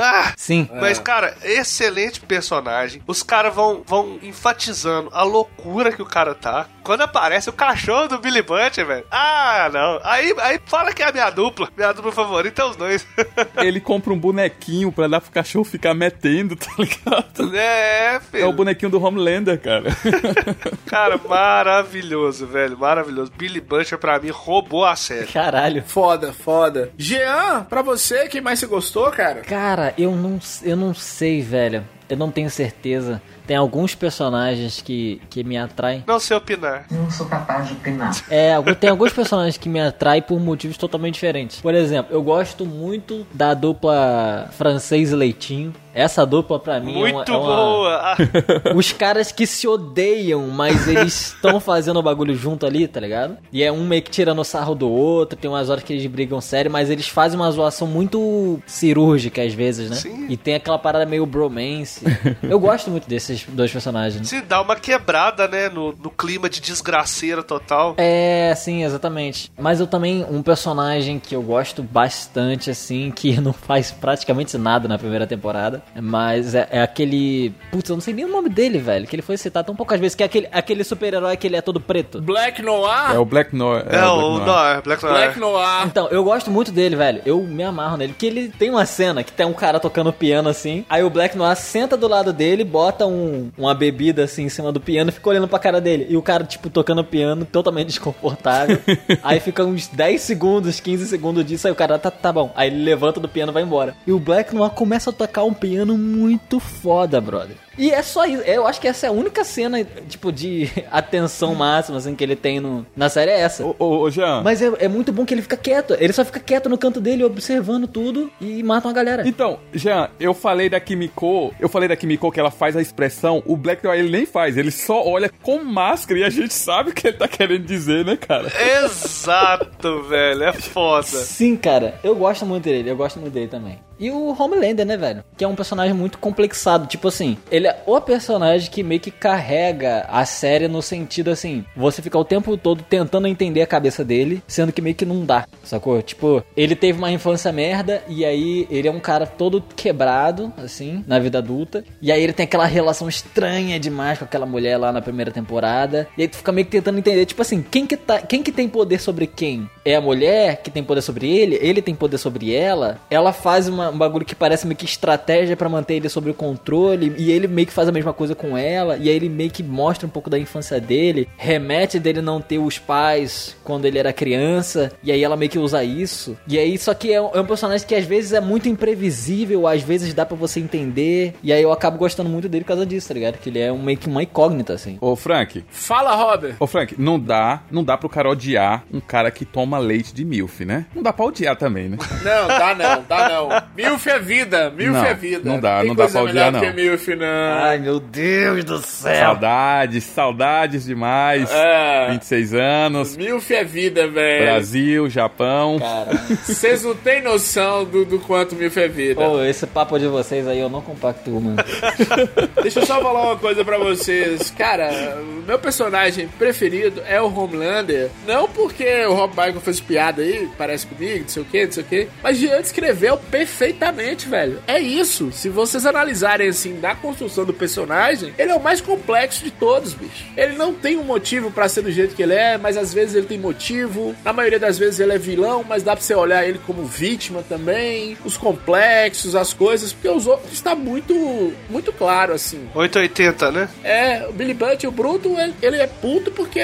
S2: Ah,
S5: Sim.
S2: mas, cara, excelente personagem. Os caras vão, vão enfatizando a loucura que o cara tá. Quando aparece o cachorro do Billy Butcher, velho. Ah, não. Aí, aí fala que é a minha dupla. Minha dupla favorita é os dois.
S6: Ele compra um bonequinho pra dar pro cachorro ficar metendo, tá ligado?
S2: é, filho.
S6: É o bonequinho do Homelander, cara.
S2: Cara, maravilhoso, velho. Maravilhoso. Billy Butcher, pra mim, roubou a série.
S5: Caralho.
S1: Foda, foda. Jean, pra você, quem mais você gostou, cara?
S5: Cara, eu não, eu não sei, velho. Eu não tenho certeza. Tem alguns personagens que, que me atraem.
S2: Não sei opinar.
S8: Não sou capaz de opinar.
S5: É, tem alguns personagens que me atraem por motivos totalmente diferentes. Por exemplo, eu gosto muito da dupla francês e Leitinho. Essa dupla pra mim é uma,
S2: Muito
S5: é uma-
S2: boa. Ah,
S5: Os caras que se odeiam, mas eles estão fazendo o bagulho junto ali, tá ligado? E é um meio que tirando o sarro do outro, tem umas horas que eles brigam sério, mas eles fazem uma zoação muito cirúrgica às vezes, né?
S2: Sim.
S5: E tem aquela parada meio bromance. Eu gosto muito desses dois personagens.
S2: Se dá uma quebrada, né? No, no clima de desgraceira total.
S5: É, sim, exatamente. Mas eu também, um personagem que eu gosto bastante, assim, que não faz praticamente nada na primeira temporada, mas é, é aquele. Putz, eu não sei nem o nome dele, velho, que ele foi citado tão poucas vezes, que é aquele, aquele super-herói que ele é todo preto.
S1: Black Noir?
S6: É o Black Noir.
S2: É, o Noir, Black Noir.
S1: Black Noir.
S5: Então, eu gosto muito dele, velho. Eu me amarro nele. Porque ele tem uma cena que tem um cara tocando piano assim. Aí o Black Noir senta do lado dele, bota um, uma bebida assim em cima do piano e fica olhando pra cara dele. E o cara, tipo, tocando piano, totalmente desconfortável. aí fica uns 10 segundos, 15 segundos disso. Aí o cara, tá, tá bom. Aí ele levanta do piano e vai embora. E o Black Noir começa a tocar um piano muito foda, brother. E é só isso. Eu acho que essa é a única cena, tipo, de atenção máxima, assim, que ele tem no, na série é essa.
S6: Ô, ô, ô, Jean.
S5: Mas é, é muito bom que ele fica quieto. Ele só fica quieto no canto dele, observando tudo e mata uma galera.
S6: Então, Jean, eu falei da Kimiko, eu falei da Kimiko que ela faz a expressão, o Black Noir ele nem faz, ele só olha com máscara e a gente sabe o que ele tá querendo dizer, né, cara?
S2: Exato, velho. É foda.
S5: Sim, cara. Eu gosto muito dele. Eu gosto muito dele também. E o Homelander, né, velho? Que é um personagem muito complexado. Tipo assim, ele é o personagem que meio que carrega a série no sentido assim: você fica o tempo todo tentando entender a cabeça dele, sendo que meio que não dá, sacou? Tipo, ele teve uma infância merda e aí ele é um cara todo quebrado, assim, na vida adulta. E aí ele tem aquela relação estranha demais com aquela mulher lá na primeira temporada. E aí tu fica meio que tentando entender, tipo assim, quem que, tá, quem que tem poder sobre quem? É a mulher que tem poder sobre ele? Ele tem poder sobre ela? Ela faz uma, um bagulho que parece meio que estratégia pra manter ele sob o controle. E ele meio que faz a mesma coisa com ela. E aí ele meio que mostra um pouco da infância dele. Remete dele não ter os pais quando ele era criança. E aí ela meio que usa isso. E aí, só que é um, é um personagem que às vezes é muito imprevisível. Às vezes dá pra você entender. E aí eu acabo gostando muito dele por causa disso, tá ligado? Que ele é um, meio que uma incógnita, assim.
S6: Ô, Frank.
S1: Fala, Robert.
S6: Ô, Frank, não dá, não dá pro cara odiar um cara que toma leite de milf, né? Não dá pra odiar também, né?
S1: Não, dá não, dá não. Milf é vida, Milf
S6: Não,
S1: é vida.
S6: não dá,
S1: Tem
S6: não dá pra odiar, não.
S1: que Milf, não.
S5: Ai, meu Deus do céu.
S6: Saudades, saudades demais.
S1: É.
S6: 26 anos.
S1: Milf é vida, velho.
S6: Brasil, Japão.
S1: Vocês não têm noção do, do quanto Milf é vida.
S5: Pô, esse papo de vocês aí eu não compactuo, mano.
S1: Deixa eu só falar uma coisa pra vocês. Cara, o meu personagem preferido é o Homelander. Não porque o Rob Michael fez piada aí, parece comigo, não sei o que, não sei o que. Mas Jean descreveu perfeitamente, velho. É isso. Se vocês analisarem assim, da construção do personagem, ele é o mais complexo de todos, bicho. Ele não tem um motivo pra ser do jeito que ele é, mas às vezes ele tem motivo. Na maioria das vezes ele é vilão, mas dá pra você olhar ele como vítima também. Os complexos, as coisas, porque os outros está muito, muito claro, assim.
S2: 880, né?
S1: É, o Billy Butt, o Bruto, ele, ele é puto porque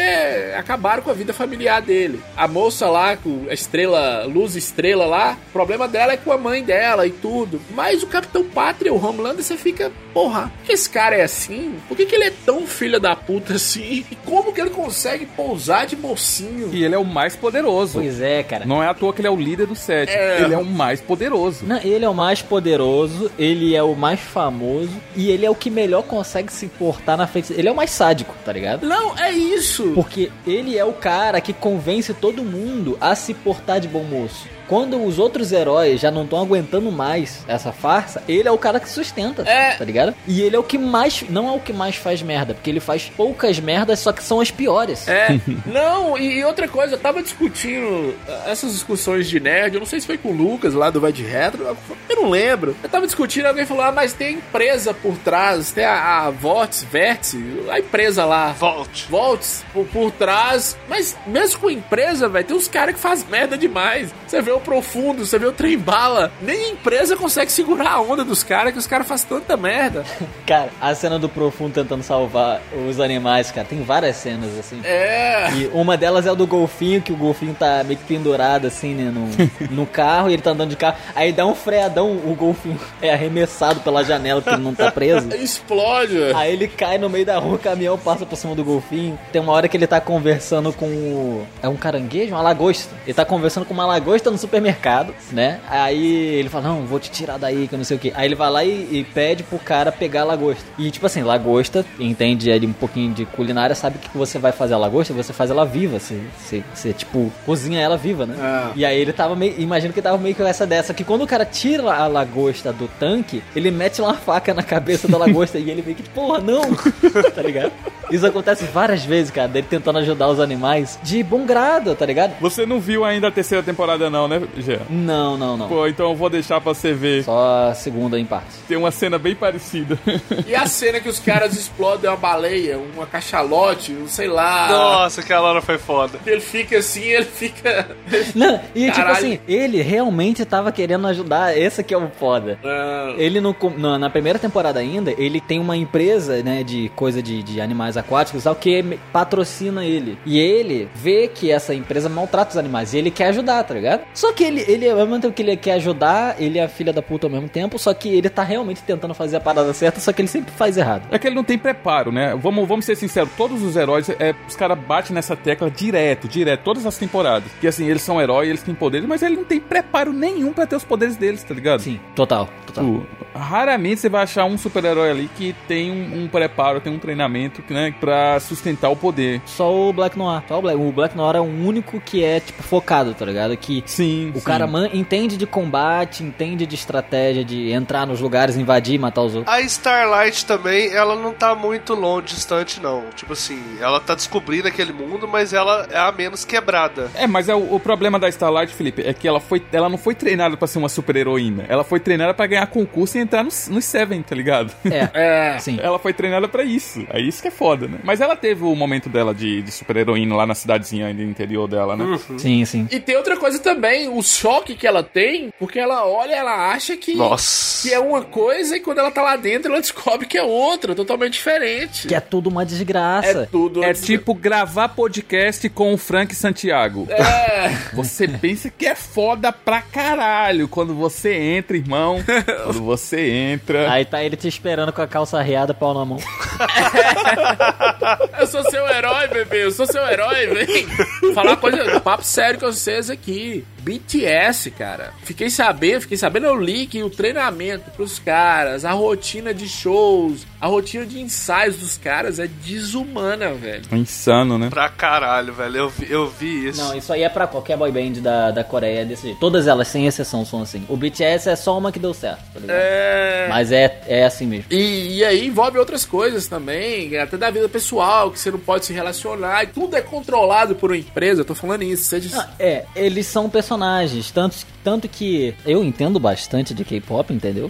S1: acabaram com a vida familiar dele. A moça lá, com a estrela, luz estrela lá, o problema dela é com a mãe dela e tudo. Mas o Capitão Pátria, o Homelander, você fica, porra, por que esse cara é assim? Por que, que ele é tão filho da puta assim? E como que ele consegue pousar de mocinho?
S6: E ele é o mais poderoso.
S5: Pois é, cara.
S6: Não é à toa que ele é o líder do set.
S1: É.
S6: Ele é o mais poderoso.
S5: Não, ele é o mais poderoso, ele é o mais famoso e ele é o que melhor consegue se portar na frente. Ele é o mais sádico, tá ligado?
S1: Não, é isso.
S5: Porque ele é o cara que convence todo mundo a se portar de bom moço. Quando os outros heróis já não estão aguentando mais essa farsa, ele é o cara que sustenta,
S1: É.
S5: tá ligado? E ele é o que mais, não é o que mais faz merda, porque ele faz poucas merdas, só que são as piores.
S1: É, não, e, e outra coisa, eu tava discutindo ah, essas discussões de nerd, eu não sei se foi com o Lucas lá do Vai de Retro, eu não lembro. Eu tava discutindo, alguém falou, ah, mas tem empresa por trás, tem a, a Vortex, Vértice, a empresa lá.
S2: Volt.
S1: Volts por, por trás, mas mesmo com empresa, velho, tem uns caras que faz merda demais. Você vê o Profundo, você vê o Trem Bala, nem a empresa consegue segurar a onda dos caras, que os caras fazem tanta merda.
S5: Cara, a cena do Profundo tentando salvar os animais, cara, tem várias cenas assim.
S1: É.
S5: E uma delas é o do golfinho, que o golfinho tá meio que pendurado assim, né, no, no carro, e ele tá andando de carro. Aí dá um freadão, o golfinho é arremessado pela janela porque ele não tá preso.
S1: Explode.
S5: Aí ele cai no meio da rua, o caminhão passa por cima do golfinho. Tem uma hora que ele tá conversando com o. É um caranguejo? Uma lagosta. Ele tá conversando com uma lagosta no supermercado, né? Aí ele fala: Não, vou te tirar daí, que eu não sei o que. Aí ele vai lá e, e pede pro cara pegar a lagosta. E tipo assim, lagosta, entende ali um pouquinho de culinária, sabe que você vai fazer a lagosta? Você faz ela viva. Você, você, você, tipo, cozinha ela viva, né?
S1: Ah.
S5: E aí ele tava meio. Imagino que tava meio com essa dessa. Que quando o cara tira a lagosta do tanque, ele mete uma faca na cabeça da lagosta e ele meio que, porra, não! tá ligado? Isso acontece várias vezes, cara, dele tentando ajudar os animais de bom grado, tá ligado?
S6: Você não viu ainda a terceira temporada, não, né, Jean?
S5: Não, não, não.
S6: Pô, então eu vou deixar pra você ver.
S5: Só a segunda em parte.
S6: Tem uma cena bem parecida.
S1: E a cena que os caras explodem uma baleia, uma cachalote, um sei lá.
S2: Nossa, aquela hora foi foda.
S1: Ele fica assim, ele fica.
S5: Não, e tipo
S1: Caralho.
S5: assim, ele realmente tava querendo ajudar, esse que é o foda.
S1: Ah,
S5: Ele no, com- na, primeira temporada ainda, ele tem uma empresa, né, de coisa de, de animais aquáticos, tal, que patrocina ele. E ele vê que essa empresa maltrata os animais e ele quer ajudar, tá ligado? Só que ele, ele ao mesmo tempo que ele quer ajudar, ele é a filha da puta ao mesmo tempo, só que ele tá realmente tentando fazer a parada certa, só que ele sempre faz errado.
S6: É que ele não tem preparo, né? Vamos, vamos ser sinceros, todos os heróis, é, os caras batem nessa tecla direto, direto, todas as temporadas. Que assim, eles são heróis, eles têm poderes, mas ele não tem preparo nenhum pra ter os poderes deles, tá ligado?
S5: Sim, total, total.
S6: Raramente você vai achar um super-herói ali que tem um, um preparo, tem um treinamento, né, pra sustentar o poder.
S5: Só o Black Noir. Só o Black, o Black Noir é o único que é, tipo, focado, tá ligado? Que
S6: sim,
S5: o
S6: sim.
S5: cara man- entende de combate, entende de estratégia, de entrar nos lugares, invadir e matar os outros.
S2: A Starlight também, ela não tá muito longe, distante, não. Tipo assim, ela tá descobrindo aquele mundo, mas ela é a menos quebrada.
S6: É, mas é o, o problema da Starlight, Felipe, é que ela foi, ela não foi treinada pra ser uma super-heroína. Ela foi treinada pra ganhar concurso e entrar nos no Seven, tá ligado?
S5: É,
S1: É.
S5: sim.
S6: Ela foi treinada pra isso. É isso que é foda, né? Mas ela teve o momento dela de, de super-heroína lá na cidadezinha do interior dela, né?
S5: Sim, sim.
S1: E tem outra coisa também, o choque que ela tem, porque ela olha, ela acha que,
S2: Nossa.
S1: que é uma coisa e quando ela tá lá dentro ela descobre que é outra, totalmente diferente.
S5: Que é tudo uma desgraça.
S1: É tudo.
S6: É tipo gravar podcast com o Frank Santiago.
S1: É.
S6: Você pensa que é foda pra caralho quando você entra, irmão. quando você entra.
S5: Aí tá ele te esperando com a calça arreada, pau na mão.
S1: Eu sou seu herói, bebê. Eu sou seu herói, vem. Falar uma coisa, papo sério com vocês aqui. BTS, cara. Fiquei sabendo, fiquei sabendo, eu li que o treinamento pros caras, a rotina de shows, a rotina de ensaios dos caras é desumana, velho.
S6: Insano, né?
S2: Pra caralho, velho. Eu vi, eu vi isso.
S5: Não, isso aí é pra qualquer boy band da, da Coreia desse jeito. Todas elas, sem exceção, são assim. O BTS é só uma que deu certo, tá ligado?
S1: É.
S5: Mas é, é assim mesmo.
S1: E, e aí envolve outras coisas também, até da vida pessoal, que você não pode se relacionar, e tudo é controlado por uma empresa, eu tô falando isso. Seja...
S5: Ah, é, eles são personagens, tanto, tanto que eu entendo bastante de K-pop, entendeu?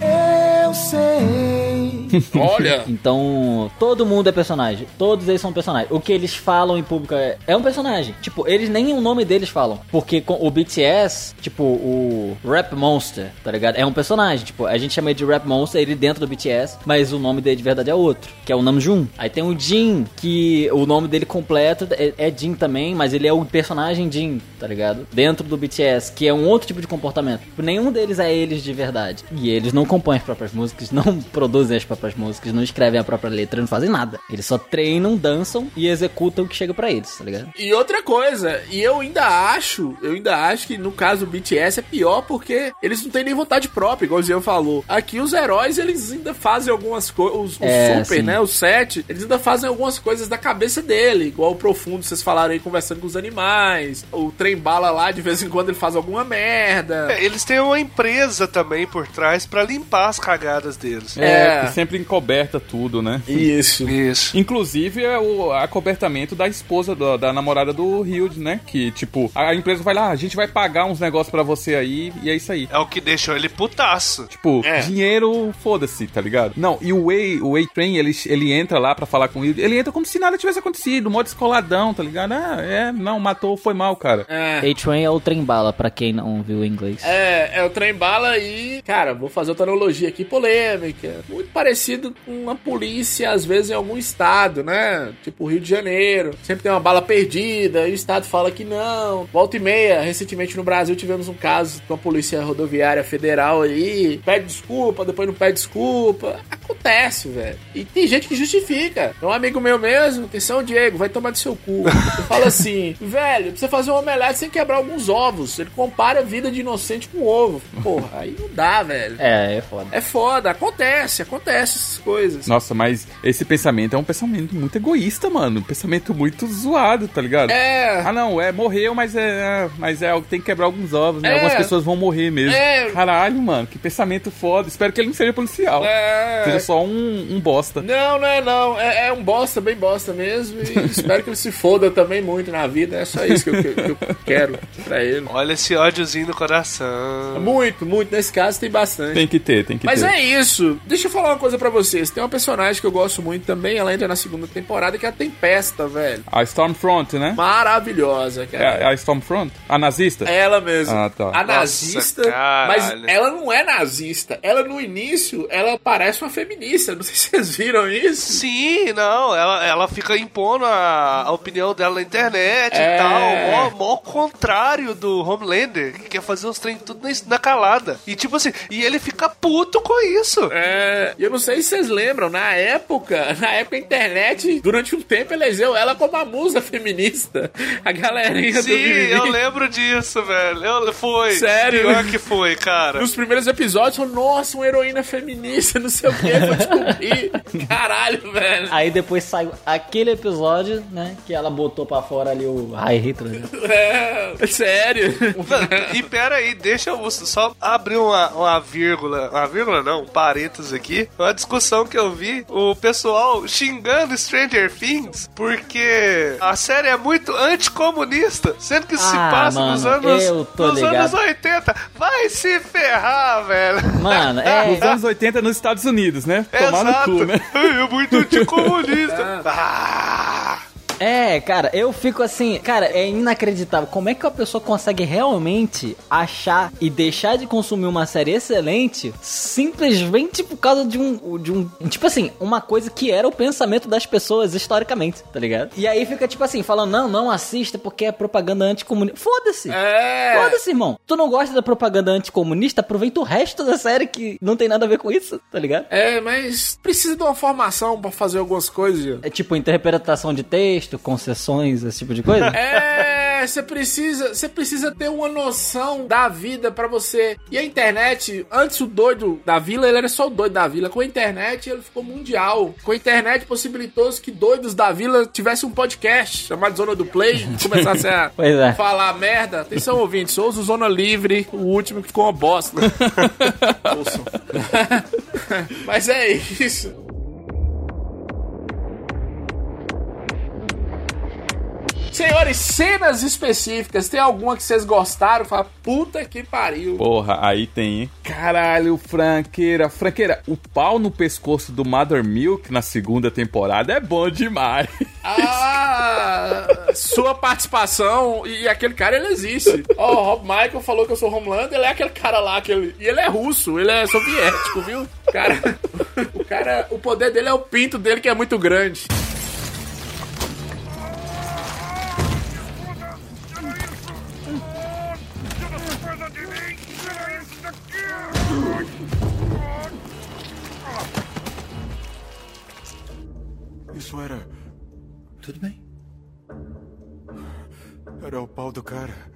S8: Eu sei.
S1: Olha!
S5: Então, todo mundo é personagem. Todos eles são personagens. O que eles falam em público é, é um personagem. Tipo, eles nem o nome deles falam. Porque com o BTS, tipo, o Rap Monster, tá ligado? É um personagem. Tipo, a gente chama ele de Rap Monster, ele dentro do BTS, mas o nome dele de verdade é outro, que é o Namjoon. Aí tem o Jin, que o nome dele completo é, é Jin também, mas ele é o personagem Jin, tá ligado? Dentro do BTS, que é um outro tipo de comportamento. Nenhum deles é eles de verdade. E eles não compõem as próprias músicas, não produzem as próprias músicas, não escrevem a própria letra, não fazem nada. Eles só treinam, dançam e executam o que chega pra eles, tá ligado?
S1: E outra coisa, e eu ainda acho, eu ainda acho que no caso do BTS é pior porque eles não têm nem vontade própria, igual o Zian falou. Aqui os heróis, eles ainda fazem algumas coisas, os, os
S5: É,
S1: super,
S5: sim.
S1: né, os sete, eles ainda fazem algumas coisas da cabeça dele, igual o Profundo, vocês falaram aí, conversando com os animais, o Trem Bala lá, de vez em quando ele faz alguma merda.
S2: É, Eles têm uma empresa também por trás pra limpar as cagadas deles.
S6: É, que sempre encoberta tudo, né?
S1: Isso.
S2: Isso.
S6: Inclusive é o acobertamento da esposa do- da namorada do Hilde, né? Que, tipo, a empresa vai lá, "Ah, a gente vai pagar uns negócios pra você aí, e é isso aí.
S2: É o que deixou ele putaço.
S6: Tipo,
S1: É.
S6: dinheiro, foda-se, tá ligado? Não, e o Way, o Way Train, ele, ele entra lá pra falar com o Hilde, ele entra como se nada tivesse acontecido, modo escoladão, tá ligado? Ah, é, não, matou, foi mal, cara.
S1: É.
S5: A-Train é o trem bala, pra quem não viu em inglês.
S1: É, é o trem bala e, cara, vou fazer outra analogia aqui polêmica. Muito parecido com uma polícia, às vezes, em algum estado, né? Tipo Rio de Janeiro. Sempre tem uma bala perdida e o estado fala que não. Volta e meia, recentemente no Brasil tivemos um caso com a Polícia Rodoviária Federal aí. Pede desculpa, depois não pede desculpa. Acontece, velho. E tem gente que justifica. É um amigo meu mesmo, atenção, Diego, vai tomar do seu cu. Eu falo assim, velho, você fazer um omelete sem quebrar alguns ovos. Ele compara a vida de inocente com ovo. Porra, aí não dá, velho.
S5: É, é foda.
S1: É foda, acontece, acontece essas coisas.
S6: Nossa, mas esse pensamento é um pensamento muito egoísta, mano. Um pensamento muito zoado, tá ligado?
S1: É.
S6: Ah, não, é, morreu, mas é. Mas é, tem que quebrar alguns ovos, né?
S1: É.
S6: Algumas pessoas vão morrer mesmo.
S1: É.
S6: Caralho, mano, que pensamento foda. Espero que ele não seja policial.
S1: É.
S6: Seja só um, um bosta.
S1: Não, não é não. É, é um bosta, bem bosta mesmo. E espero que ele se foda também muito na vida. É só isso que eu, que eu quero pra ele.
S2: Olha esse ódiozinho no coração.
S1: Muito, muito. Nesse caso tem bastante.
S6: Tem que ter, tem que
S1: Mas
S6: ter.
S1: é isso. Deixa eu falar uma coisa coisa pra vocês. Tem uma personagem que eu gosto muito também, ela entra na segunda temporada, que é a Tempesta, velho.
S6: A Stormfront, né?
S1: Maravilhosa, cara.
S6: É, é a Stormfront? A nazista?
S1: Ela mesmo.
S6: Ah, tá.
S1: A nazista,
S2: caralho.
S1: mas ela não é nazista. Ela, no início, ela parece uma feminista. Não sei se vocês viram isso.
S2: Sim, não, ela, ela fica impondo a, a opinião dela na internet
S1: É.
S2: e tal. Mó, mó contrário do Homelander, que quer fazer os trem tudo na, na calada. E tipo assim, e ele fica puto com isso.
S1: É, e eu não sei se vocês lembram, na época, na época a internet, durante um tempo, elegeu ela como a musa feminista. A galerinha do
S2: Sim, eu lembro disso, velho. Eu, foi.
S1: Sério?
S2: Pior que foi, cara.
S1: Nos primeiros episódios, falou, nossa, uma heroína feminista, não sei o que, vou descobrir. Caralho, velho.
S5: Aí depois saiu aquele episódio, né? Que ela botou pra fora ali o High Hitler. né?
S1: É, sério.
S2: E pera aí, deixa eu só abrir uma, uma vírgula. Uma vírgula não, um parênteses aqui. Uma discussão que eu vi, o pessoal xingando Stranger Things porque a série é muito anticomunista, sendo que se
S5: Ah,
S2: passa
S5: mano,
S2: nos anos,
S5: eu tô
S2: nos
S5: ligado.
S2: anos 80. Vai se ferrar, velho.
S5: Mano, é.
S6: Nos anos 80 nos Estados Unidos, né? Tomar no
S2: Exato.
S6: cu, né?
S2: É muito anticomunista. Ah.
S5: É, cara, eu fico assim, cara, é inacreditável. Como é que a pessoa consegue realmente achar e deixar de consumir uma série excelente simplesmente por causa de um, de um, tipo assim, uma coisa que era o pensamento das pessoas historicamente, tá ligado? E aí fica tipo assim, falando, não, não assista porque é propaganda anticomunista. Foda-se!
S1: É.
S5: Foda-se, irmão. Tu não gosta da propaganda anticomunista? Aproveita o resto da série que não tem nada a ver com isso, tá ligado?
S1: É, mas precisa de uma formação pra fazer algumas coisas.
S5: É tipo interpretação de texto, concessões, esse tipo de coisa?
S1: É, você precisa, você precisa ter uma noção da vida pra você. E a internet, antes o doido da vila, ele era só o doido da vila. Com a internet, ele ficou mundial. Com a internet, possibilitou que doidos da vila tivessem um podcast chamado Zona do Play, começassem a
S5: é.
S1: falar merda. Atenção, ouvintes, ouça o Zona Livre, o último que ficou uma bosta. Ouçam. Mas é isso. Senhores, cenas específicas, tem alguma que vocês gostaram? Fala, puta que pariu.
S6: Porra, aí tem, hein? Caralho, franqueira. Franqueira, o pau no pescoço do Mother Milk na segunda temporada é bom demais.
S1: Ah, sua participação e aquele cara ele existe. Ó, o Rob Michael falou que eu sou Homelander, ele é aquele cara lá, aquele, e ele é russo, ele é soviético, viu? Cara, o cara, o poder dele é o pinto dele que é muito grande.
S19: Isso era. Tudo bem? Era o pau do cara.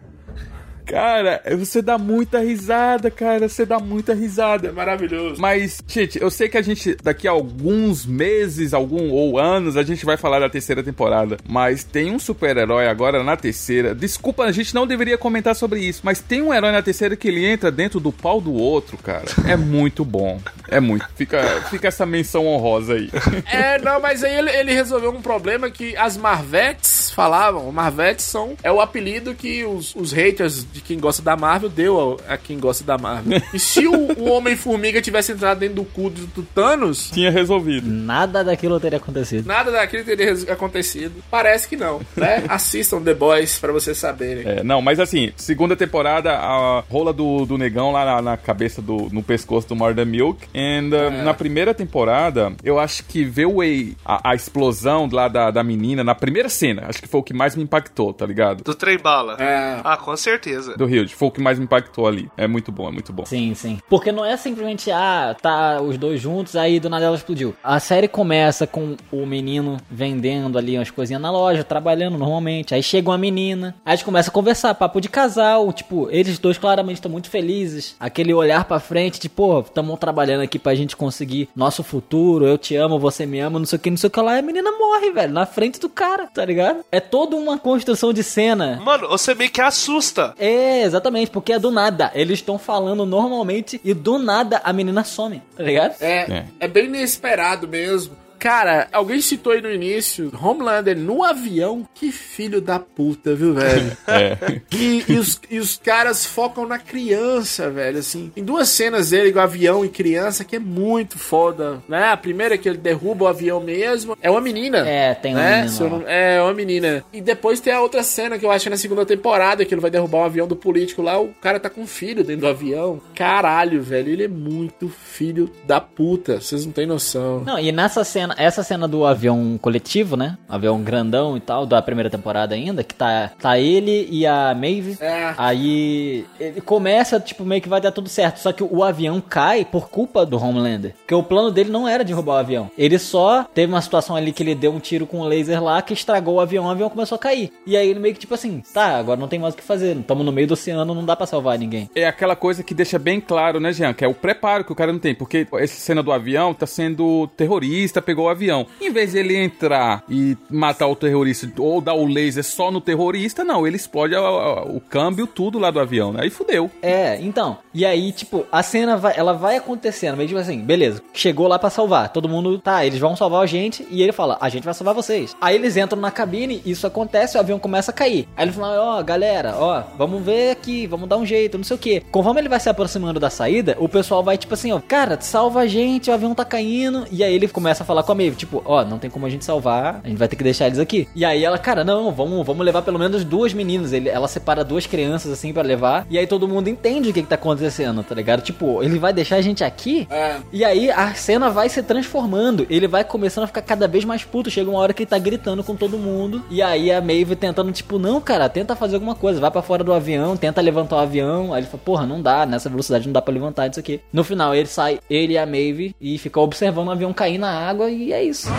S6: Cara, você dá muita risada, cara. Você dá muita risada.
S1: É maravilhoso.
S6: Mas, gente, eu sei que a gente, daqui a alguns meses, algum ou anos, a gente vai falar da terceira temporada. Mas tem um super-herói agora na terceira. Desculpa, a gente não deveria comentar sobre isso. Mas tem um herói na terceira que ele entra dentro do pau do outro, cara. É muito bom. É muito. Fica, fica essa menção honrosa aí.
S1: É, não, mas aí ele, ele resolveu um problema que as Marvettes falavam. Marvettes são é o apelido que os, os haters de quem gosta da Marvel deu a, a quem gosta da Marvel. E se o, o Homem-Formiga tivesse entrado dentro do cu do, do Thanos,
S6: Tinha resolvido.
S5: Nada daquilo teria acontecido.
S1: nada daquilo teria acontecido. Parece que não, né? Assistam The Boys pra vocês saberem.
S6: É, não, mas assim, segunda temporada, a rola do, do negão lá na, na cabeça do. no pescoço do Murder Milk. And uh, na primeira temporada, eu acho que ver o a, a explosão lá da, da menina, na primeira cena, acho que foi o que mais me impactou, tá ligado?
S2: Do trem bala.
S1: É.
S2: Ah, com certeza.
S6: Do Hilde, foi o que mais me impactou ali. É muito bom, é muito bom.
S5: Sim, sim. Porque não é simplesmente, ah, tá os dois juntos, aí do nada ela explodiu. A série começa com o menino vendendo ali umas coisinhas na loja, trabalhando normalmente. Aí chega uma menina, aí a gente começa a conversar, papo de casal, tipo, eles dois claramente estão muito felizes. Aquele olhar pra frente, tipo, pô, tamo trabalhando aqui pra gente conseguir nosso futuro, eu te amo, você me ama, não sei o que, não sei o que lá. E a menina morre, velho, na frente do cara, tá ligado? É toda uma construção de cena.
S2: Mano, você meio que assusta.
S5: É, exatamente, porque é do nada. Eles estão falando normalmente e do nada a menina some, tá ligado?
S1: É, é. bem inesperado mesmo. Cara, alguém citou aí no início, Homelander no avião, que filho da puta, viu, velho?
S6: É.
S1: E, e os, e os caras focam na criança, velho, assim. Em duas cenas dele com avião e criança, que é muito foda, né? A primeira é que ele derruba o avião mesmo, é uma menina.
S5: É, tem uma
S1: né?
S5: menina
S1: não- É, uma menina. E depois tem a outra cena que eu acho que é na segunda temporada, que ele vai derrubar um avião do político lá, o cara tá com um filho dentro do avião. Caralho, velho, ele é muito filho da puta, vocês não têm noção.
S5: Não, e nessa cena, essa cena do avião coletivo, né? Avião grandão e tal, da primeira temporada ainda, que tá, tá ele e a Maeve.
S1: É.
S5: Aí ele começa, tipo, meio que vai dar tudo certo. Só que o avião cai por culpa do Homelander. Porque o plano dele não era de roubar o avião. Ele só teve uma situação ali que ele deu um tiro com um laser lá que estragou o avião, o avião começou a cair. E aí ele meio que tipo assim, tá, agora não tem mais o que fazer. Estamos no meio do oceano, não dá pra salvar ninguém.
S6: É aquela coisa que deixa bem claro, né, Jean? Que é o preparo que o cara não tem. Porque essa cena do avião tá sendo terrorista, pegou o avião. Em vez de ele entrar e matar o terrorista ou dar o laser só no terrorista, não. Ele explode a- a- o câmbio, tudo lá do avião, né? Aí fudeu.
S5: É, então. E aí, tipo, a cena vai, ela vai acontecendo, meio tipo assim, beleza, chegou lá pra salvar. Todo mundo, tá, eles vão salvar a gente e ele fala, a gente vai salvar vocês. Aí eles entram na cabine, isso acontece, o avião começa a cair. Aí ele fala, ó, galera, ó, vamos ver aqui, vamos dar um jeito, não sei o que. Conforme ele vai se aproximando da saída, o pessoal vai tipo assim, ó, cara, salva a gente, o avião tá caindo. E aí ele começa a falar com a Maeve, tipo, ó, não tem como a gente salvar, a gente vai ter que deixar eles aqui. E aí ela, cara, não, vamos, vamos levar pelo menos duas meninas. Ele, ela separa duas crianças assim pra levar. E aí todo mundo entende o que, que tá acontecendo, tá ligado? Tipo, ele vai deixar a gente aqui?
S1: É.
S5: E aí a cena vai se transformando. Ele vai começando a ficar cada vez mais puto. Chega uma hora que ele tá gritando com todo mundo. E aí a Maeve tentando, tipo, não, cara, tenta fazer alguma coisa. Vai pra fora do avião, tenta levantar o avião. Aí ele fala, porra, não dá, nessa velocidade não dá pra levantar isso aqui. No final ele sai, ele e a Maeve, e fica observando o avião cair na água. E é isso.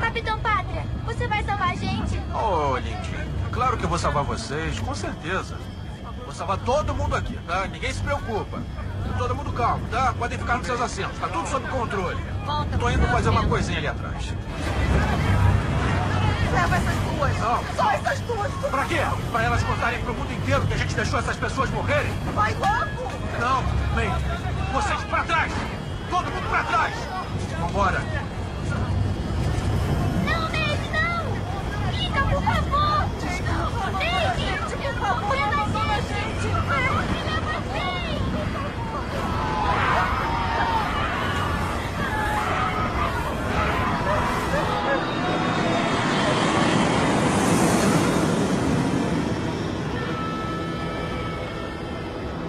S4: Capitão Pátria, você vai salvar a gente?
S10: Ô, lindinho, claro que eu vou salvar vocês, com certeza. Vou salvar todo mundo aqui, tá? Ninguém se preocupa. Todo mundo calmo, tá? Podem ficar nos seus assentos, tá tudo sob controle. Tô indo fazer uma coisinha ali atrás.
S4: Leva essas duas.
S10: Não.
S4: Só essas duas.
S10: Pra quê? Pra elas contarem pro mundo inteiro que a gente deixou essas pessoas morrerem?
S4: Vai logo.
S10: Não, vem. Vocês pra trás! Todo mundo pra trás! Vambora!
S4: Não, Maeve, não. Fica, por favor. Maeve, por favor, leva a gente.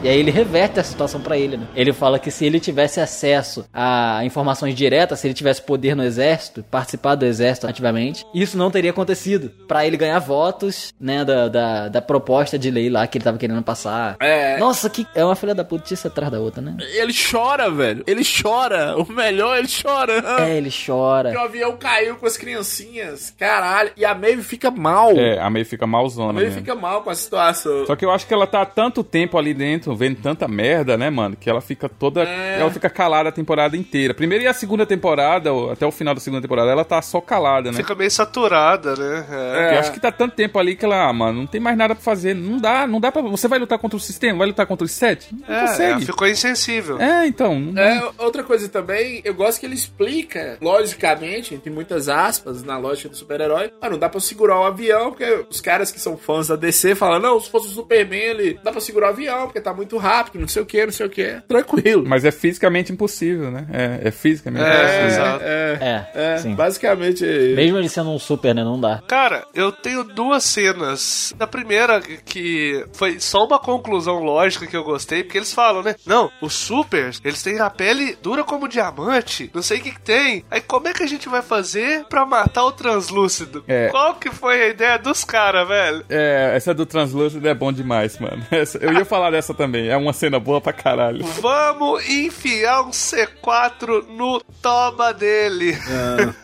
S5: E aí ele reverte a situação pra ele, né? Ele fala que se ele tivesse acesso a informações diretas, se ele tivesse poder no exército, participar do exército ativamente, isso não teria acontecido. Pra ele ganhar votos, né, da, da, da proposta de lei lá que ele tava querendo passar.
S1: É.
S5: Nossa, que é uma filha da putice atrás da outra, né?
S1: Ele chora, velho. Ele chora. O melhor, ele chora.
S5: É, ele chora.
S1: Que o avião caiu com as criancinhas. Caralho. E a Maeve fica mal.
S6: É, a May fica
S1: A
S6: malzona
S1: Maeve
S6: mesmo.
S1: fica mal com a situação.
S6: Só que eu acho que ela tá há tanto tempo ali dentro, vendo tanta merda, né, mano? Que ela fica toda.
S1: É.
S6: Ela fica calada a temporada inteira. Primeiro e a segunda temporada, ou até o final da segunda temporada, ela tá só calada, né?
S2: Fica meio saturada, né?
S6: Eu acho que tá tanto tempo ali que ela, ah, mano, não tem mais nada pra fazer. Não dá, não dá pra. Você vai lutar contra o sistema? Vai lutar contra os sete? Não
S2: É, ela
S6: consegue.
S2: ficou insensível.
S6: É, então. não-
S1: É, outra coisa também, eu gosto que ele explica, logicamente, entre muitas aspas, na lógica do super-herói, ah, não dá pra segurar o avião, porque os caras que são fãs da DC falam, não, se fosse o Superman, ele dá pra segurar o avião, porque tá muito rápido, não sei o que, não sei o que. Tranquilo.
S6: Mas é fisicamente impossível, né? É, é fisicamente
S2: É,
S6: impossível.
S2: exato.
S1: É,
S5: É,
S1: é,
S5: sim.
S1: basicamente.
S5: Mesmo ele sendo um super, né? Não dá.
S2: Cara, eu tenho duas cenas. A primeira, que foi só uma conclusão lógica que eu gostei, porque eles falam, né? Não, os supers, eles têm a pele dura como diamante, não sei o que, que tem. Aí como é que a gente vai fazer pra matar o translúcido?
S6: É.
S2: Qual que foi a ideia dos caras, velho?
S6: É, essa do Translúcido é bom demais, mano. Essa- eu ia falar dessa também. É uma cena boa pra caralho.
S2: Vamos enfiar um C4 no toba dele.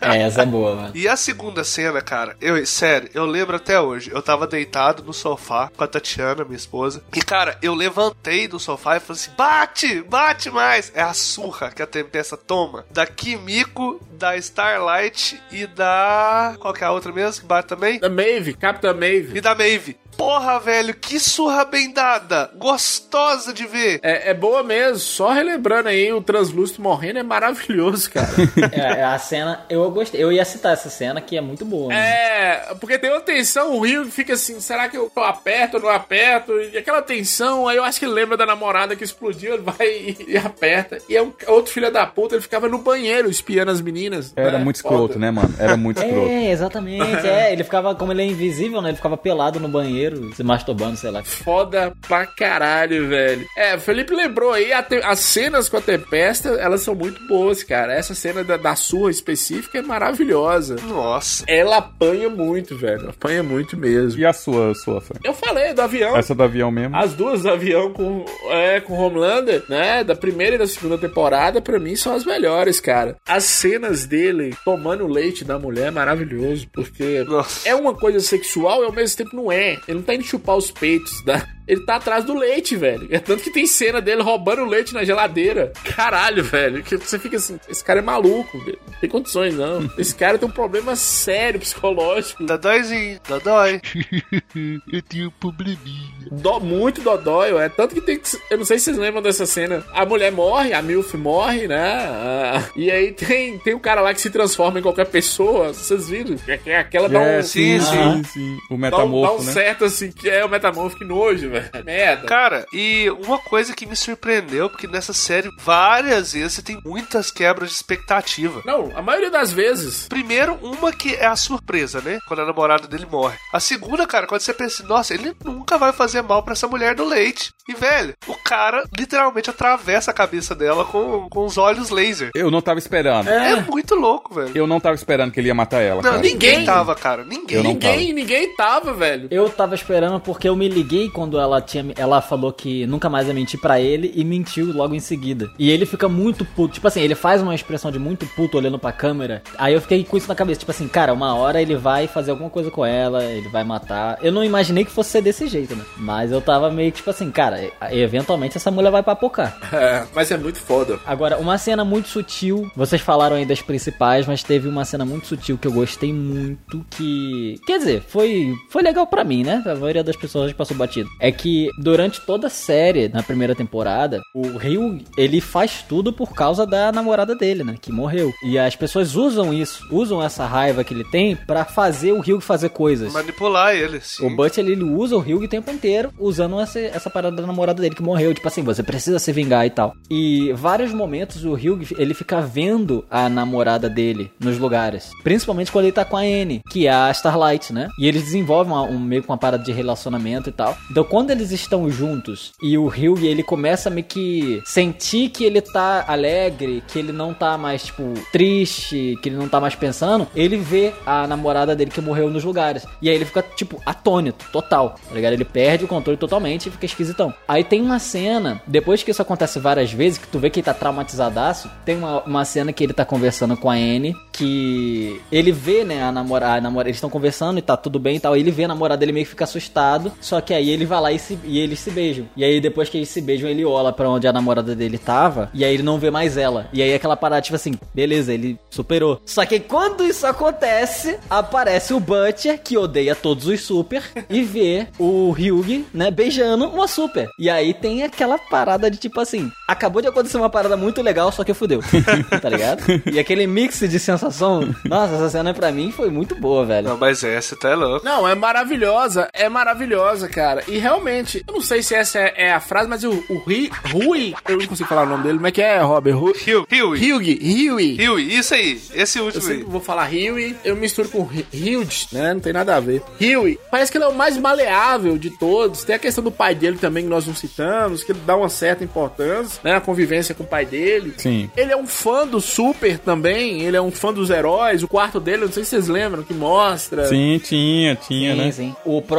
S5: É, essa é boa, mano.
S2: E a segunda cena, cara, eu, sério, eu lembro até hoje. Eu tava deitado no sofá com a Tatiana, minha esposa. E, cara, eu levantei do sofá e falei assim: bate, bate mais. É a surra que a Tempesta toma. Da Kimiko, da Starlight e da. Qual que é a outra mesmo que bate também?
S1: Da Maeve, Capitã Maeve.
S2: E da Maeve. Porra, velho, que surra bem dada. Gostosa de ver.
S1: É, é boa mesmo, só relembrando aí, o translúcido morrendo é maravilhoso, cara.
S5: É, a cena, eu gostei. Eu ia citar essa cena que é muito boa. né?
S1: É, porque tem uma tensão, o Rio fica assim, será que eu aperto ou não aperto? E aquela tensão, aí eu acho que ele lembra da namorada que explodiu, ele vai e, e aperta. E é um, outro filho da puta, ele ficava no banheiro espiando as meninas.
S6: Era
S1: né?
S6: muito escroto,
S1: Foda.
S6: né, mano? Era muito escroto.
S5: É, exatamente. É, ele ficava, como ele é invisível, né? Ele ficava pelado no banheiro, se masturbando, sei lá.
S1: Foda pra caralho, velho. É, o Felipe lembrou aí, a te- as cenas com a Tempesta, elas são muito boas, cara. Essa cena da, da surra específica é maravilhosa.
S2: Nossa.
S1: Ela apanha muito, velho. Apanha muito mesmo.
S6: E a sua, sua, Fran?
S1: Eu falei do avião.
S6: Essa do avião mesmo?
S1: As duas do avião com, é, com Homelander, né? Da primeira e da segunda temporada, pra mim, são as melhores, cara. As cenas dele tomando o leite da mulher é maravilhoso, porque é uma coisa sexual e ao mesmo tempo não é. Ele não tá indo chupar os peitos, da... ele tá atrás do leite, velho. É tanto que tem cena dele roubando o leite na geladeira. Caralho, velho. Que você fica assim, esse cara é maluco, velho. Não tem condições, não. Esse cara tem um problema sério psicológico.
S2: Dodóizinho, dodói.
S1: Eu tenho um probleminha. Dó, muito dodói, é. Tanto que tem que. Eu não sei se vocês lembram dessa cena. A mulher morre, a Milf morre, né? Ah, e aí tem, tem um cara lá que se transforma em qualquer pessoa. Vocês viram? Que é Aquela dá
S6: É,
S1: um.
S6: sim, sim, sim. O
S1: Dá um, dá
S6: metamorfo,
S1: um
S6: né?
S1: Assim, que é o metamorfo, que nojo, velho. É merda.
S2: Cara, e uma coisa que me surpreendeu, porque nessa série, várias vezes você tem muitas quebras de expectativa.
S1: Não, a maioria das vezes.
S2: Primeiro, uma que é a surpresa, né? Quando a namorada dele morre. A segunda, cara, quando você pensa, nossa, ele nunca vai fazer mal pra essa mulher do leite. E, velho, o cara literalmente atravessa a cabeça dela com, com os olhos laser.
S6: Eu não tava esperando.
S2: É, muito louco, velho.
S6: Eu não tava esperando que ele ia matar ela.
S2: Não,
S6: cara.
S2: ninguém tava, cara. Ninguém.
S1: Ninguém, ninguém tava, velho.
S5: Eu tava esperando porque eu me liguei quando ela tinha. Ela falou que nunca mais ia mentir pra ele e mentiu logo em seguida. E ele fica muito puto. Tipo assim, ele faz uma expressão de muito puto olhando pra câmera. Aí eu fiquei com isso na cabeça. Tipo assim, cara, uma hora ele vai fazer alguma coisa com ela, ele vai matar. Eu não imaginei que fosse ser desse jeito, né? Mas eu tava meio que tipo assim, cara, eventualmente essa mulher vai papocar.
S1: É, mas é muito foda.
S5: Agora, uma cena muito sutil. Vocês falaram aí das principais, mas teve uma cena muito sutil que eu gostei muito. Que. Quer dizer, foi, foi legal pra mim, né? A maioria das pessoas passou batido. É que durante toda a série, na primeira temporada, o Rio ele faz tudo por causa da namorada dele, né? Que morreu. E as pessoas usam isso, usam essa raiva que ele tem pra fazer o Rio fazer coisas.
S2: Manipular ele. sim.
S5: O Butch ele, ele usa o Hugh o tempo inteiro usando essa, essa parada da namorada dele que morreu. Tipo assim, você precisa se vingar e tal. E vários momentos o Hugh ele fica vendo a namorada dele nos lugares. Principalmente quando ele tá com a Anne, que é a Starlight, né? E eles desenvolvem uma- um, meio com uma parada de relacionamento e tal. Então quando eles estão juntos e o Hugh ele começa a meio que sentir que ele tá alegre, que ele não tá mais, tipo, triste, que ele não tá mais pensando, ele vê a namorada dele que morreu nos lugares. E aí ele fica, tipo, atônito, total, tá ligado? Ele perde o controle totalmente e fica esquisitão. Aí tem uma cena, depois que isso acontece várias vezes, que tu vê que ele tá traumatizadaço, tem uma, uma cena que ele tá conversando com a Anne, que ele vê, né, a namorada, a namora, eles estão conversando e tá tudo bem e tal, ele vê a namorada dele meio que fica assustado, só que aí ele vai lá e, se, e eles se beijam. E aí depois que eles se beijam, ele olha pra onde a namorada dele tava, e aí ele não vê mais ela. E aí aquela parada, tipo assim, beleza, ele superou. Só que quando isso acontece, aparece o Butcher, que odeia todos os super, e vê o Hyug, né, beijando uma super. E aí tem aquela parada de tipo assim, acabou de acontecer uma parada muito legal, só que fudeu. tá ligado? E aquele mix de sensação, nossa, essa cena pra mim foi muito boa, velho.
S2: Não, mas essa tá louco.
S1: Não, é maravilhosa, é maravilhosa, cara. E realmente, eu não sei se essa é, é a frase, mas o, o Ri- Rui, eu não consigo falar o nome dele, como é que é, Robert? Ru,
S2: Rio, Rio,
S1: Hyug, Hyug.
S2: Rio, isso aí, esse
S1: Eu
S2: último
S1: sempre
S2: aí.
S1: vou falar Huey, eu misturo com Hilde, né? Não tem nada a ver. Huey, parece que ele é o mais maleável de todos. Tem a questão do pai dele também, que nós não citamos, que ele dá uma certa importância, né? A convivência com o pai dele.
S6: Sim.
S1: Ele é um fã do Super também, ele é um fã dos heróis. O quarto dele, eu não sei se vocês lembram, que mostra.
S6: Sim, tinha, tinha,
S5: Sim,
S6: né?
S5: sim. O próprio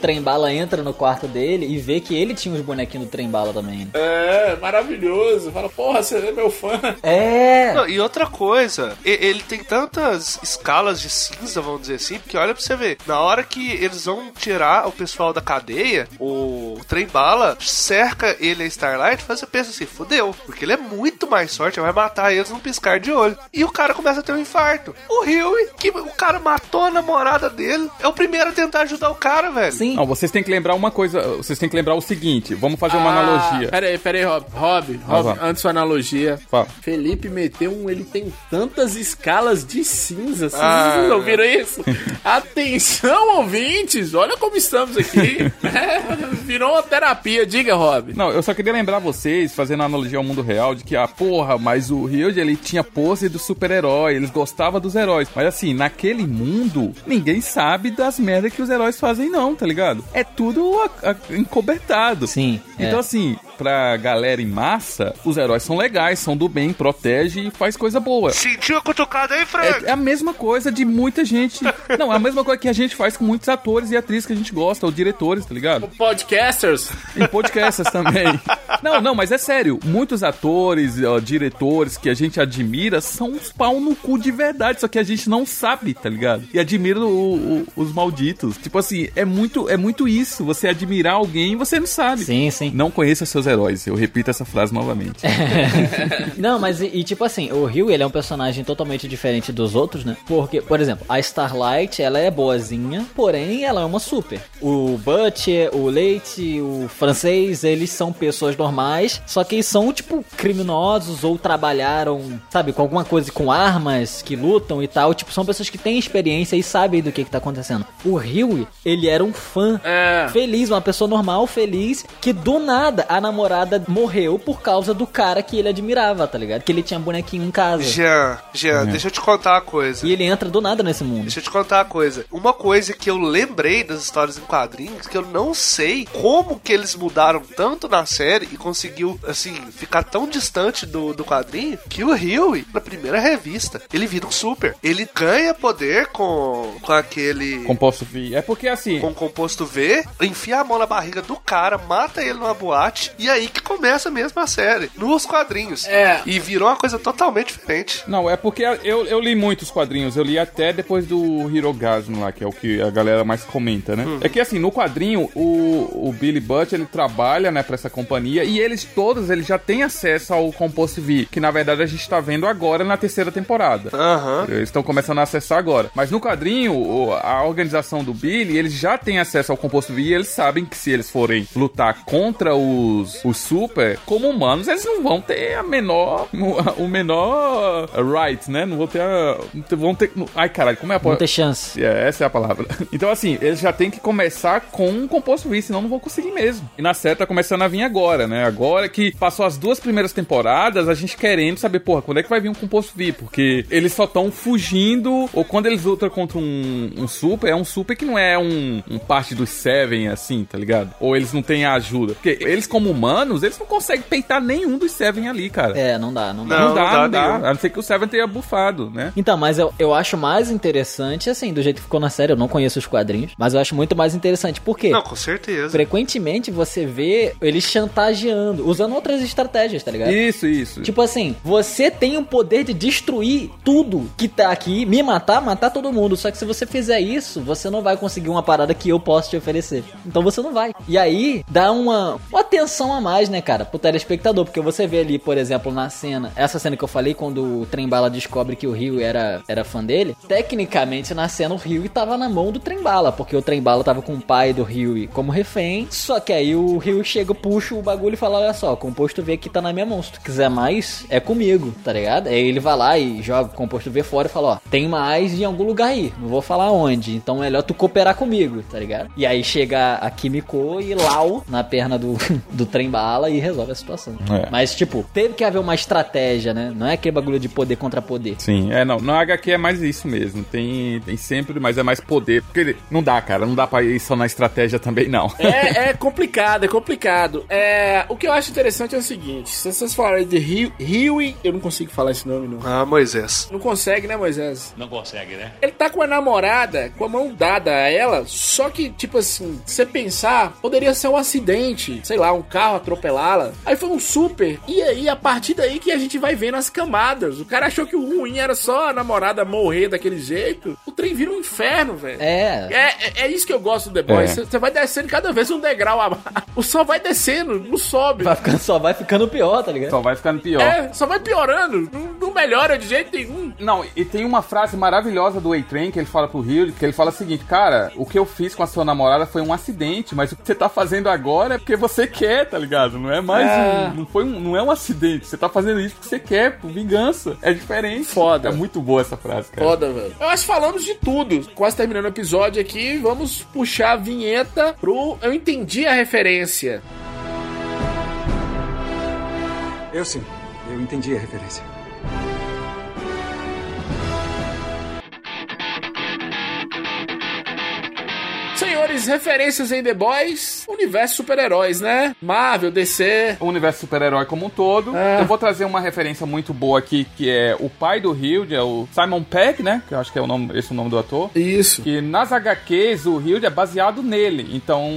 S5: Trem-Bala entra no quarto dele e vê que ele tinha os bonequinhos do Trem-Bala também.
S1: É, maravilhoso. Fala, porra, você é meu fã.
S5: É!
S2: Não, e outra coisa, ele tem tantas escalas de cinza, vamos dizer assim, porque olha pra você ver, na hora que eles vão tirar o pessoal da cadeia, o trem bala cerca ele e a Starlight, mas você pensa assim, fodeu, porque ele é muito mais forte, vai matar eles num piscar de olho. E o cara começa a ter um infarto. O Huey, que o cara matou a namorada dele, é o primeiro a tentar ajudar o cara, velho.
S5: Sim.
S6: Não, vocês têm que lembrar uma coisa, vocês têm que lembrar o seguinte, vamos fazer uma
S1: Ah,
S6: analogia.
S1: Pera aí, pera aí, Rob. Rob,
S6: Ah,
S1: Rob,
S6: vá.
S1: antes sua analogia.
S6: Fala.
S1: Felipe meteu um. Ele tem tantas escalas de cinza. Vocês
S2: Ah.
S1: não viram isso? Atenção, ouvintes! Olha como estamos aqui. É, virou uma terapia. Diga, Rob.
S6: Não, eu só queria lembrar vocês, fazendo uma analogia ao mundo real, de que, ah, porra, mas o Ryuji, ele tinha pose do super-herói, eles gostavam dos heróis. Mas assim, naquele mundo, ninguém sabe das merdas que os heróis fazem não, tá ligado? É tudo a- a- encobertado.
S5: Sim.
S6: Então
S5: é.
S6: assim, pra galera em massa, os heróis são legais, são do bem, protege e faz coisa boa.
S2: Sentiu a cutucada aí, Frank?
S6: É, é a mesma coisa de muita gente. Não, é a mesma coisa que a gente faz com muitos atores e atrizes que a gente gosta, ou diretores, tá ligado?
S1: Podcasters.
S6: Em podcasts também. Não, não, mas é sério. Muitos atores, ó, diretores que a gente admira são uns pau no cu de verdade, só que a gente não sabe, tá ligado? E admira o- o- os malditos. Tipo assim, é muito, é muito isso. Você admirar alguém e você não sabe.
S5: Sim, sim.
S6: Não conheça seus heróis. Eu repito essa frase novamente.
S5: Não, mas e, e, tipo assim, o Rio ele é um personagem totalmente diferente dos outros, né? Porque, por exemplo, a Starlight, ela é boazinha, porém ela é uma super. O Butcher, o Leite, o francês, eles são pessoas normais, só que eles são, tipo, criminosos ou trabalharam, sabe, com alguma coisa com armas, que lutam e tal. Tipo, são pessoas que têm experiência e sabem do que, que tá acontecendo. O Rio, ele era um fã
S1: É.
S5: feliz, uma pessoa normal, feliz, que do nada a namorada morreu por causa do cara que ele admirava, tá ligado? Que ele tinha bonequinho em casa.
S2: Jean, Jean, deixa eu te contar uma coisa.
S5: E ele entra do nada nesse mundo.
S2: Deixa eu te contar uma coisa. Uma coisa que eu lembrei das histórias em quadrinhos, que eu não sei como que eles mudaram tanto na série e conseguiu, assim, ficar tão distante do, do quadrinho, que o Huey, na primeira revista, ele vira um super. Ele ganha poder com, com aquele...
S6: Composto V. É porque assim.
S2: Com o composto V, enfia a mão na barriga do cara, mata ele numa boate, e aí que começa mesmo a série, nos quadrinhos.
S1: É.
S2: E virou uma coisa totalmente diferente.
S6: Não, é porque eu, eu li muitos quadrinhos, eu li até depois do Hirogasmo lá, que é o que a galera mais comenta, né? É que assim, no quadrinho, o, o Billy Butt, ele trabalha, né, pra essa companhia, e eles todos, eles já têm acesso ao Composto V, que na verdade a gente tá vendo agora na terceira temporada.
S2: Aham.
S6: Eles estão começando a acessar agora. Mas no quadrinho, o- a organização do Billy, eles já têm acesso ao composto V e eles sabem que se eles forem lutar contra os, os super, como humanos, eles não vão ter a menor. o menor right, né? Não vão ter a. Vão ter. Ai, caralho, como é a
S5: Não ter chance.
S6: é, essa é a palavra. Então, assim, eles já têm que começar com um composto V, senão não vão conseguir mesmo. E na série tá começando a vir agora, né? Agora que passou as duas primeiras temporadas, a gente querendo saber, porra, quando é que vai vir um composto V? Porque eles só estão fugindo, ou quando eles lutam contra um, um super, é um super que não é um, um parte dos Seven, assim, tá ligado? Ou eles não têm a ajuda. Porque eles, como humanos, eles não conseguem peitar nenhum dos Seven ali, cara.
S5: É, não dá, não dá.
S6: Não,
S2: Não,
S6: dá,
S2: não dá
S6: não dá.
S2: nenhum.
S6: A não ser que o Seven tenha bufado, né?
S5: Então, mas eu, eu acho mais interessante, assim, do jeito que ficou na série, eu não conheço os quadrinhos, mas eu acho muito mais interessante. Por quê?
S2: Não, com certeza.
S5: Frequentemente você vê eles chantageando, usando outras estratégias, tá ligado?
S6: Isso, isso.
S5: Tipo assim, você tem o poder de destruir tudo que tá aqui, me matar, matar todo mundo. Só que se você fizer isso, você não vai conseguir uma parada que eu posso te oferecer. Então você não vai. E aí dá uma, uma a mais, né, cara, pro telespectador. Porque você vê ali, por exemplo, na cena, essa cena que eu falei, quando o Trembala descobre que o Rio era, era fã dele, tecnicamente na cena o Rio tava na mão do Trembala, porque o Trembala tava com o pai do Rio como refém. Só que aí o Rio chega, puxa o bagulho e fala: Olha só, o composto V aqui tá na minha mão. Se tu quiser mais, é comigo, tá ligado? Aí ele vai lá e joga o composto V fora e fala: Ó, tem mais em algum lugar aí, não vou falar onde. Então é melhor tu cooperar comigo, tá ligado? E aí chega a Kimiko e Lau na perna do, do trem bala e resolve a situação.
S6: É.
S5: Mas, tipo, teve que haver uma estratégia, né? Não é aquele bagulho de poder contra poder.
S6: Sim, é, não. No HQ é mais isso mesmo. Tem, tem sempre, mas é mais poder. Porque ele- não dá, cara. Não dá pra ir só na estratégia também, não.
S1: É, é complicado, é complicado. É, o que eu acho interessante é o seguinte: se vocês falarem de Rio, Huey, eu não consigo falar esse nome, não.
S2: Ah, Moisés.
S1: Não consegue, né, Moisés?
S20: Não consegue, né?
S1: Ele tá com a namorada, com a mão dada a ela, só que, tipo assim, você pensar, poderia ser um acidente. Sei lá, um carro carro atropelá-la. Aí foi um super. E aí, a partir daí que a gente vai vendo as camadas. O cara achou que o ruim era só a namorada morrer daquele jeito. O trem vira um inferno, velho.
S5: É.
S1: É, é isso que eu gosto do The Boys.
S6: É.
S1: Você vai descendo cada vez um degrau a mais. O sol vai descendo, não sobe.
S5: Vai ficando, só vai ficando pior, tá ligado?
S6: Só vai ficando pior.
S1: É, só vai piorando. Não, não melhora de jeito nenhum.
S6: Não, e tem uma frase maravilhosa do A-Train que ele fala pro Rio, que ele fala o seguinte, cara, o que eu fiz com a sua namorada foi um acidente, mas o que você tá fazendo agora é porque você quer, tá ligado? Não é mais
S1: É.
S6: um, não foi um, não é um acidente, você tá fazendo isso porque você quer, por vingança. É diferente.
S1: Foda.
S6: É muito boa essa frase, cara.
S1: Foda, velho. Eu acho que falamos de tudo. Quase terminando o episódio aqui, vamos puxar a vinheta pro Eu Entendi a Referência.
S19: Eu sim, eu entendi a referência.
S1: Senhores, referências em The Boys, universo super-heróis, né? Marvel, DC.
S6: O universo super-herói como um todo.
S1: É.
S6: Eu vou trazer uma referência muito boa aqui, que é o pai do Hilde, é o Simon Pegg, né? Que eu acho que é o nome, esse é o nome do ator.
S1: Isso.
S6: Que nas HQs o Hilde é baseado nele. Então,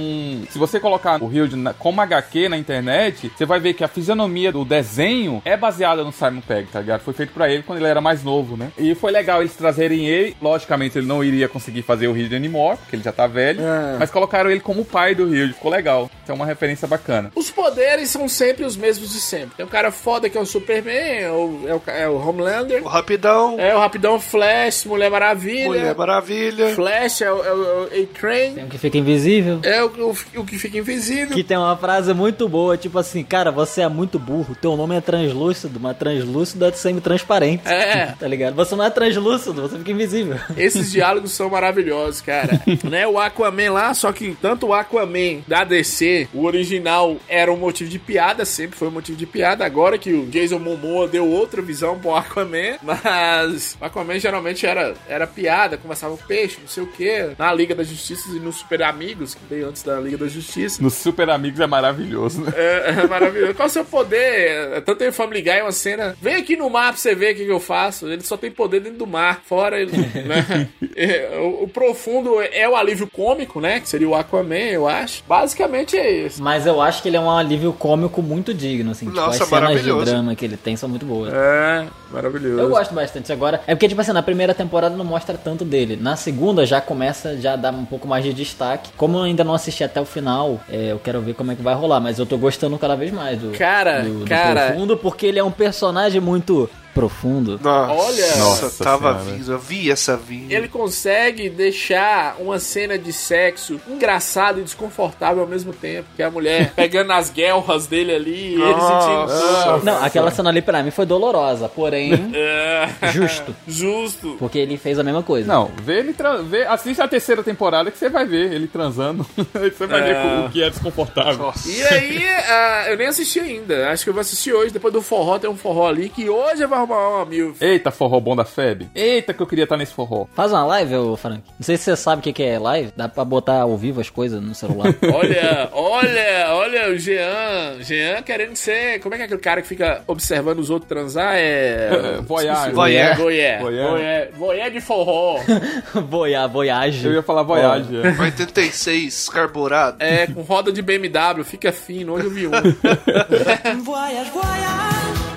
S6: se você colocar o Hilde como HQ na internet, você vai ver que a fisionomia do desenho é baseada no Simon Pegg, tá ligado? Foi feito pra ele quando ele era mais novo, né? E foi legal eles trazerem ele. Logicamente, ele não iria conseguir fazer o Hilde anymore, porque ele já tá velho.
S1: É.
S6: Mas colocaram ele como o pai do Hilde. Ficou legal. Então é uma referência bacana.
S1: Os poderes são sempre os mesmos de sempre. Tem um cara foda que é o Superman, é o, é o, é o Homelander.
S2: O Rapidão.
S1: É o Rapidão Flash, Mulher Maravilha.
S2: Mulher Maravilha.
S1: Flash é o, é o, é o A-Train.
S5: Tem um que fica invisível.
S1: É o, o, o que fica invisível.
S5: Que tem uma frase muito boa, tipo assim, cara, você é muito burro, teu nome é translúcido, mas translúcido é semi-transparente.
S1: É.
S5: Tá ligado? Você não é translúcido, você fica invisível.
S1: Esses diálogos são maravilhosos, cara. né? O Aquaman lá, só que tanto o Aquaman da DC, o original era um motivo de piada, sempre foi um motivo de piada. Agora que o Jason Momoa deu outra visão pro Aquaman, mas o Aquaman geralmente era, era piada, conversava com peixe, não sei o que, na Liga da Justiça e no Super Amigos, que veio antes da Liga da Justiça.
S6: Nos Super Amigos é maravilhoso, né?
S1: É, é maravilhoso. Qual é o seu poder? É, Tanto em Family Guy, uma cena. Vem aqui no mar pra você ver o que, que eu faço. Ele só tem poder dentro do mar. Fora ele. né? É, o, o profundo é o alívio cômico, né? Que seria o Aquaman, eu acho. Basicamente é isso.
S5: Mas eu acho que ele é um alívio cômico muito digno, assim.
S1: Nossa,
S5: tipo, as cenas de drama que ele tem são muito boas.
S1: É, maravilhoso.
S5: Eu gosto bastante agora. É porque, tipo assim, na primeira temporada não mostra tanto dele. Na segunda já começa já a dar um pouco mais de destaque. Como eu ainda não assisti até o final, é, eu quero ver como é que vai rolar. Mas eu tô gostando cada vez mais do,
S1: Cara,
S5: do, do
S1: cara.
S5: profundo, porque ele é um personagem muito profundo.
S2: Nossa,
S1: Olha.
S2: Nossa, tava
S6: Senhora.
S2: vindo, eu vi essa vinda.
S1: Ele consegue deixar uma cena de sexo engraçada e desconfortável ao mesmo tempo. Que é a mulher pegando as guelras dele ali e ele
S2: Nossa.
S1: sentindo.
S5: Não, aquela cena ali pra mim foi dolorosa, porém
S1: É.
S5: justo.
S1: Justo.
S5: Porque ele fez a mesma coisa.
S6: Não, vê ele tra... vê, assiste a terceira temporada que você vai ver ele transando. Você vai
S1: É.
S6: ver o que é desconfortável.
S1: E aí, ah, eu nem assisti ainda. Acho que eu vou assistir hoje. Depois do forró, tem um forró ali que hoje eu vou arrumar uma mil.
S6: Eita, forró bom da FEB. Eita, que eu queria estar nesse forró.
S5: Faz uma live, ô Frank. Não sei se você sabe o que que é live. Dá pra botar ao vivo as coisas no celular.
S1: Olha, olha, olha o Jean. Jean querendo ser. Como é que é aquele cara que fica observando os outros transar? É.
S6: É. Voyeur.
S2: Voyeur.
S1: Voyeur.
S6: Voyeur
S1: de forró.
S5: Voyage, voyage.
S6: Eu ia falar Voyage. é.
S2: 86 carburado.
S1: É, com roda de BMW. Fica fino. Onde eu vi um.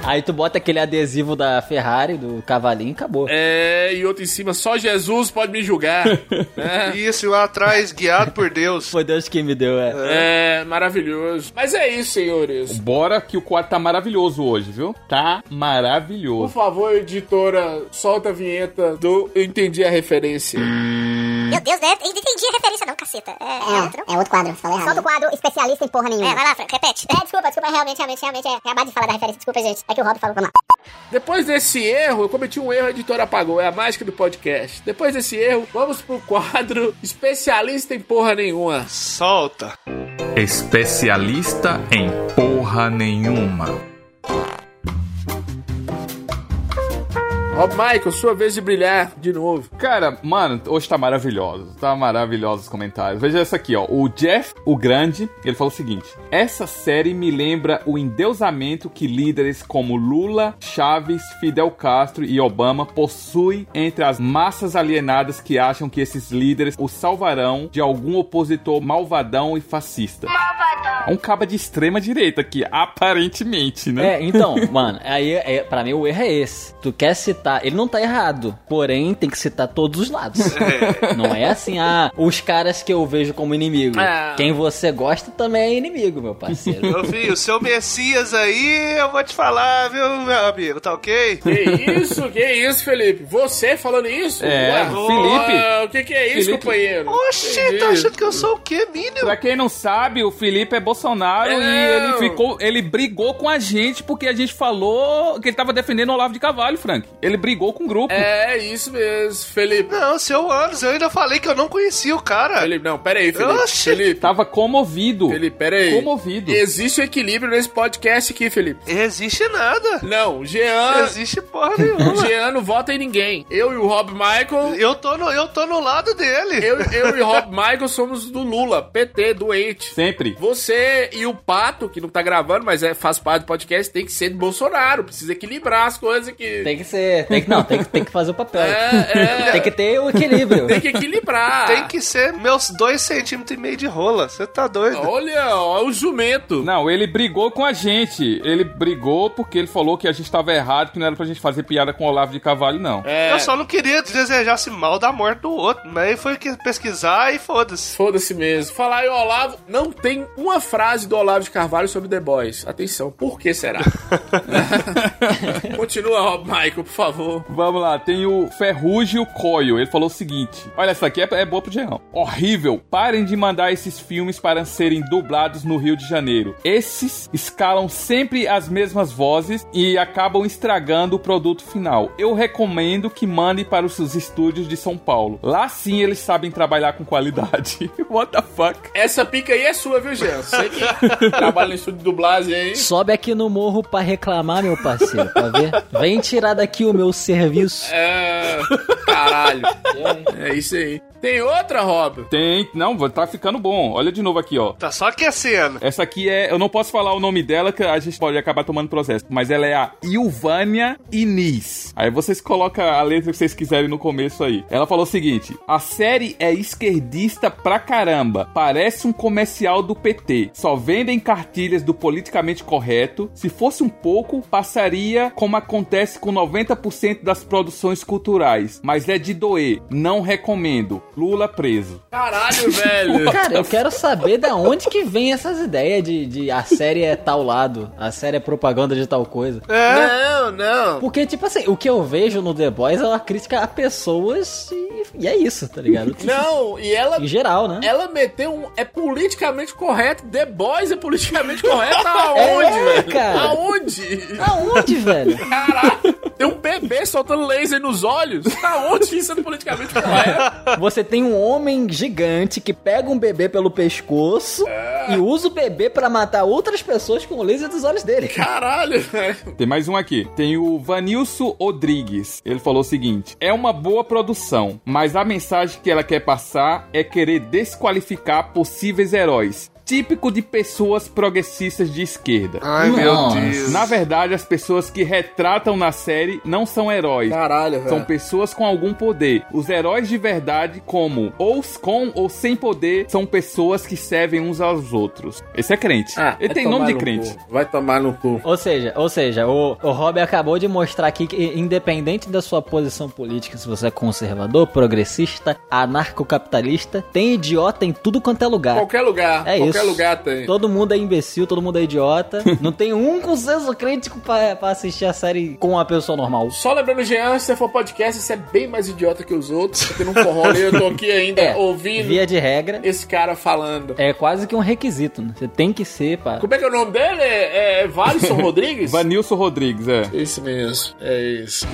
S5: Aí tu bota aquele adesivo da Ferrari, do cavalinho e acabou.
S1: É, e outro em cima. Só Jesus pode me julgar. É.
S2: Isso, lá atrás, guiado por Deus.
S5: Foi Deus que me deu, é.
S1: É, maravilhoso. Mas é isso, senhores.
S6: Bora que o quadro tá maravilhoso hoje, viu? Tá
S1: Por
S6: maravilhoso.
S1: favor, editora, solta a vinheta do Eu Entendi a Referência.
S4: Meu Deus, né? Entendi a referência não, caceta. É, é, outro? É outro quadro, falei errado. Solta o quadro especialista em porra nenhuma. É, vai lá, Frank, repete. É, desculpa, desculpa, realmente, realmente, realmente, é acabar de falar da referência, desculpa, gente. É que o Rob falou, vamos lá.
S1: Depois desse erro, eu cometi um erro, a editora apagou. É a mágica do podcast. Depois desse erro, vamos pro quadro especialista em porra nenhuma.
S2: Solta.
S6: Especialista em porra nenhuma.
S1: Rob Michael, sua vez de brilhar de novo.
S6: Cara, mano, hoje tá maravilhoso. Tá maravilhoso os comentários. Veja essa aqui, ó. O Jeff, o Grande, ele falou o seguinte: Essa série me lembra o endeusamento que líderes como Lula, Chaves, Fidel Castro e Obama possuem entre as massas alienadas que acham que esses líderes os salvarão de algum opositor malvadão e fascista. É um caba de extrema direita aqui, aparentemente, né?
S5: É, então, mano, aí é, pra mim o erro é esse. Tu quer citar, ele não tá errado, porém tem que citar todos os lados. Não é assim, ah, os caras que eu vejo como inimigo.
S2: É.
S5: Quem você gosta também é inimigo, meu parceiro.
S2: Meu filho, o seu Messias aí, eu vou te falar, viu, meu amigo, tá ok?
S1: Que isso, que isso, Felipe? Você falando isso?
S6: É, Felipe.
S1: ah, O que, que é isso,
S6: Felipe.
S1: companheiro?
S2: Oxi,
S1: Entendi.
S2: tá achando que eu sou o quê, Mínimo?
S6: Pra quem não sabe, o Felipe é Bolsonaro
S1: É.
S6: e ele ficou. Ele brigou com a gente porque a gente falou que ele tava defendendo o Olavo de Cavalho, Frank. Ele brigou com o grupo.
S1: É isso mesmo, Felipe.
S2: Não, seu anos, eu ainda falei que eu não conhecia o cara.
S1: Felipe, não, pera aí, Felipe.
S2: Oxi.
S1: Felipe,
S6: Tava comovido.
S1: Felipe, pera aí.
S6: Comovido.
S1: Existe um equilíbrio nesse podcast aqui, Felipe.
S2: Existe nada.
S1: Não, Jean.
S2: Existe porra nenhuma.
S1: Jean não vota em ninguém. Eu e o Rob Michael.
S2: Eu tô, no, eu tô no lado dele.
S1: Eu, eu e o Rob Michael somos do Lula, PT, doente.
S6: Sempre.
S1: Você e o Pato, que não tá gravando, mas é, faz parte do podcast, tem que ser do Bolsonaro. Precisa equilibrar as coisas aqui.
S5: Tem que ser. Tem que, não, tem que, tem que fazer o papel.
S1: É, é.
S5: Tem que ter o equilíbrio.
S1: Tem que equilibrar.
S2: Tem que ser meus dois centímetros e meio de rola. Você tá doido?
S1: Olha, ó, o jumento.
S6: Não, ele brigou com a gente. Ele brigou porque ele falou que a gente tava errado, que não era pra gente fazer piada com o Olavo de Cavalho, não.
S1: É,
S2: Eu só não queria desejasse mal da morte do outro. Mas aí foi que pesquisar e foda-se.
S1: Foda-se mesmo. Falar em Olavo, não tem uma frase do Olavo de Carvalho sobre The Boys. Atenção, por que será? Continua, Rob Michael, por favor.
S6: Vamos lá, tem o Ferrugio Coio. Ele falou o seguinte: Olha, essa aqui é, é boa pro Jean. Horrível. Parem de mandar esses filmes para serem dublados no Rio de Janeiro. Esses escalam sempre as mesmas vozes e acabam estragando o produto final. Eu recomendo que mandem para os seus estúdios de São Paulo. Lá sim eles sabem trabalhar com qualidade. What the fuck?
S1: Essa pica aí é sua, viu, Jean? Você que trabalha no estúdio de dublagem aí.
S5: Sobe aqui no morro pra reclamar, meu parceiro, pra ver. Vem tirar daqui o meu serviço.
S1: É. Caralho. É isso aí. Tem outra, Rob?
S6: Tem, não, tá ficando bom. Olha de novo aqui, ó.
S2: Tá só aquecendo.
S6: Essa aqui é. Eu não posso falar o nome dela, que a gente pode acabar tomando processo. Mas ela é a Ilvânia Inis. Aí vocês colocam a letra que vocês quiserem no começo aí. Ela falou o seguinte: A série é esquerdista pra caramba. Parece um comercial do PT. Só vendem cartilhas do politicamente correto. Se fosse um pouco, passaria como acontece com 90% das produções culturais. Mas é de doer. Não recomendo. Lula preso.
S1: Caralho, velho.
S5: Cara, eu quero saber da onde que vem essas ideias de, de a série é tal lado, a série é propaganda de tal coisa.
S1: Não, não.
S5: Porque, tipo assim, o que eu vejo no The Boys é uma crítica a pessoas e, e é isso, tá ligado?
S1: Não, e ela.
S5: Em geral, né?
S1: Ela meteu um. É politicamente correto. The Boys é politicamente correto aonde,
S5: É,
S1: velho?
S5: cara.
S1: Aonde?
S5: Aonde, velho?
S1: Caralho. Tem um bebê soltando laser nos olhos. Aonde isso é politicamente correto?
S5: Você tem um homem gigante que pega um bebê pelo pescoço e usa o bebê pra matar outras pessoas com o laser dos olhos dele.
S1: Caralho, velho.
S6: Tem mais um aqui. Tem o Vanilson Rodrigues. Ele falou o seguinte: É uma boa produção, mas a mensagem que ela quer passar é querer desqualificar possíveis heróis. Típico de pessoas progressistas de esquerda.
S2: Ai, meu Deus.
S6: Na verdade, as pessoas que retratam na série não são heróis.
S1: Caralho, velho.
S6: São pessoas com algum poder. Os heróis de verdade, como ou com ou sem poder, são pessoas que servem uns aos outros. Esse é crente.
S1: Ah,
S6: Ele tem nome de
S1: no
S6: crente.
S1: cu. Vai tomar no cu.
S5: Ou seja, ou seja, o, o Rob acabou de mostrar aqui que, independente da sua posição política, se você é conservador, progressista, anarcocapitalista, tem idiota em tudo quanto é lugar.
S1: Qualquer lugar.
S5: É
S1: qualquer
S5: isso.
S1: Lugar tem.
S5: Todo mundo é imbecil, todo mundo é idiota. Não tem um consenso crítico pra, pra assistir a série com uma pessoa normal.
S1: Só lembrando, Jean, se você for podcast, você é bem mais idiota que os outros. Porque não forró eu tô aqui ainda
S5: É,
S1: ouvindo
S5: Via de regra,
S1: esse cara falando.
S5: é quase que um requisito, né? Você tem que ser, pá.
S1: Como é que é o nome dele? É, é Valisson Rodrigues?
S6: Vanilson Rodrigues, é.
S1: Isso mesmo, é isso.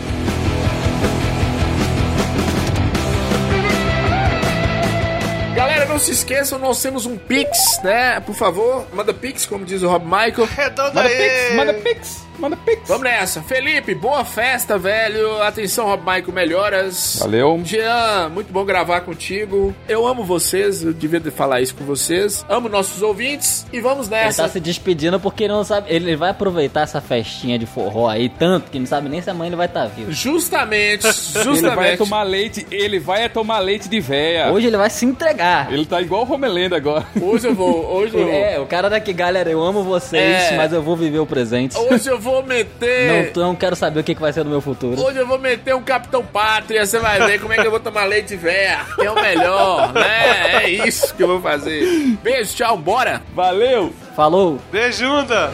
S1: Não se esqueçam, nós temos um Pix, né? Por favor, manda Pix, como diz o Rob Michael.
S2: Redonda
S6: Manda
S2: aí.
S6: pix, manda pix. Manda pix.
S1: Vamos nessa. Felipe, boa festa, velho. Atenção, Rob Michael, melhoras.
S6: Valeu.
S1: Jean, muito bom gravar contigo. Eu amo vocês, eu devia falar isso com vocês. Amo nossos ouvintes e vamos
S5: Ele
S1: nessa.
S5: tá se despedindo porque ele não sabe. Ele vai aproveitar essa festinha de forró aí tanto que não sabe nem se amanhã ele vai estar vivo.
S1: Justamente, justamente.
S6: Ele vai tomar leite, ele vai tomar leite de véia.
S5: Hoje ele vai se entregar.
S6: Ele tá igual o Romelenda agora.
S1: Hoje eu vou, hoje eu vou.
S5: É, o cara daqui, galera, eu amo vocês,
S1: É.
S5: mas eu vou viver o presente.
S1: Hoje eu vou meter.
S5: Não, não quero saber o que, que vai ser no meu futuro.
S1: Hoje eu vou meter um Capitão Pátria, você vai ver como é que eu vou tomar leite véia, que é o melhor, né? É isso que eu vou fazer. Beijo, tchau, bora!
S6: Valeu!
S5: Falou!
S2: Beijunda!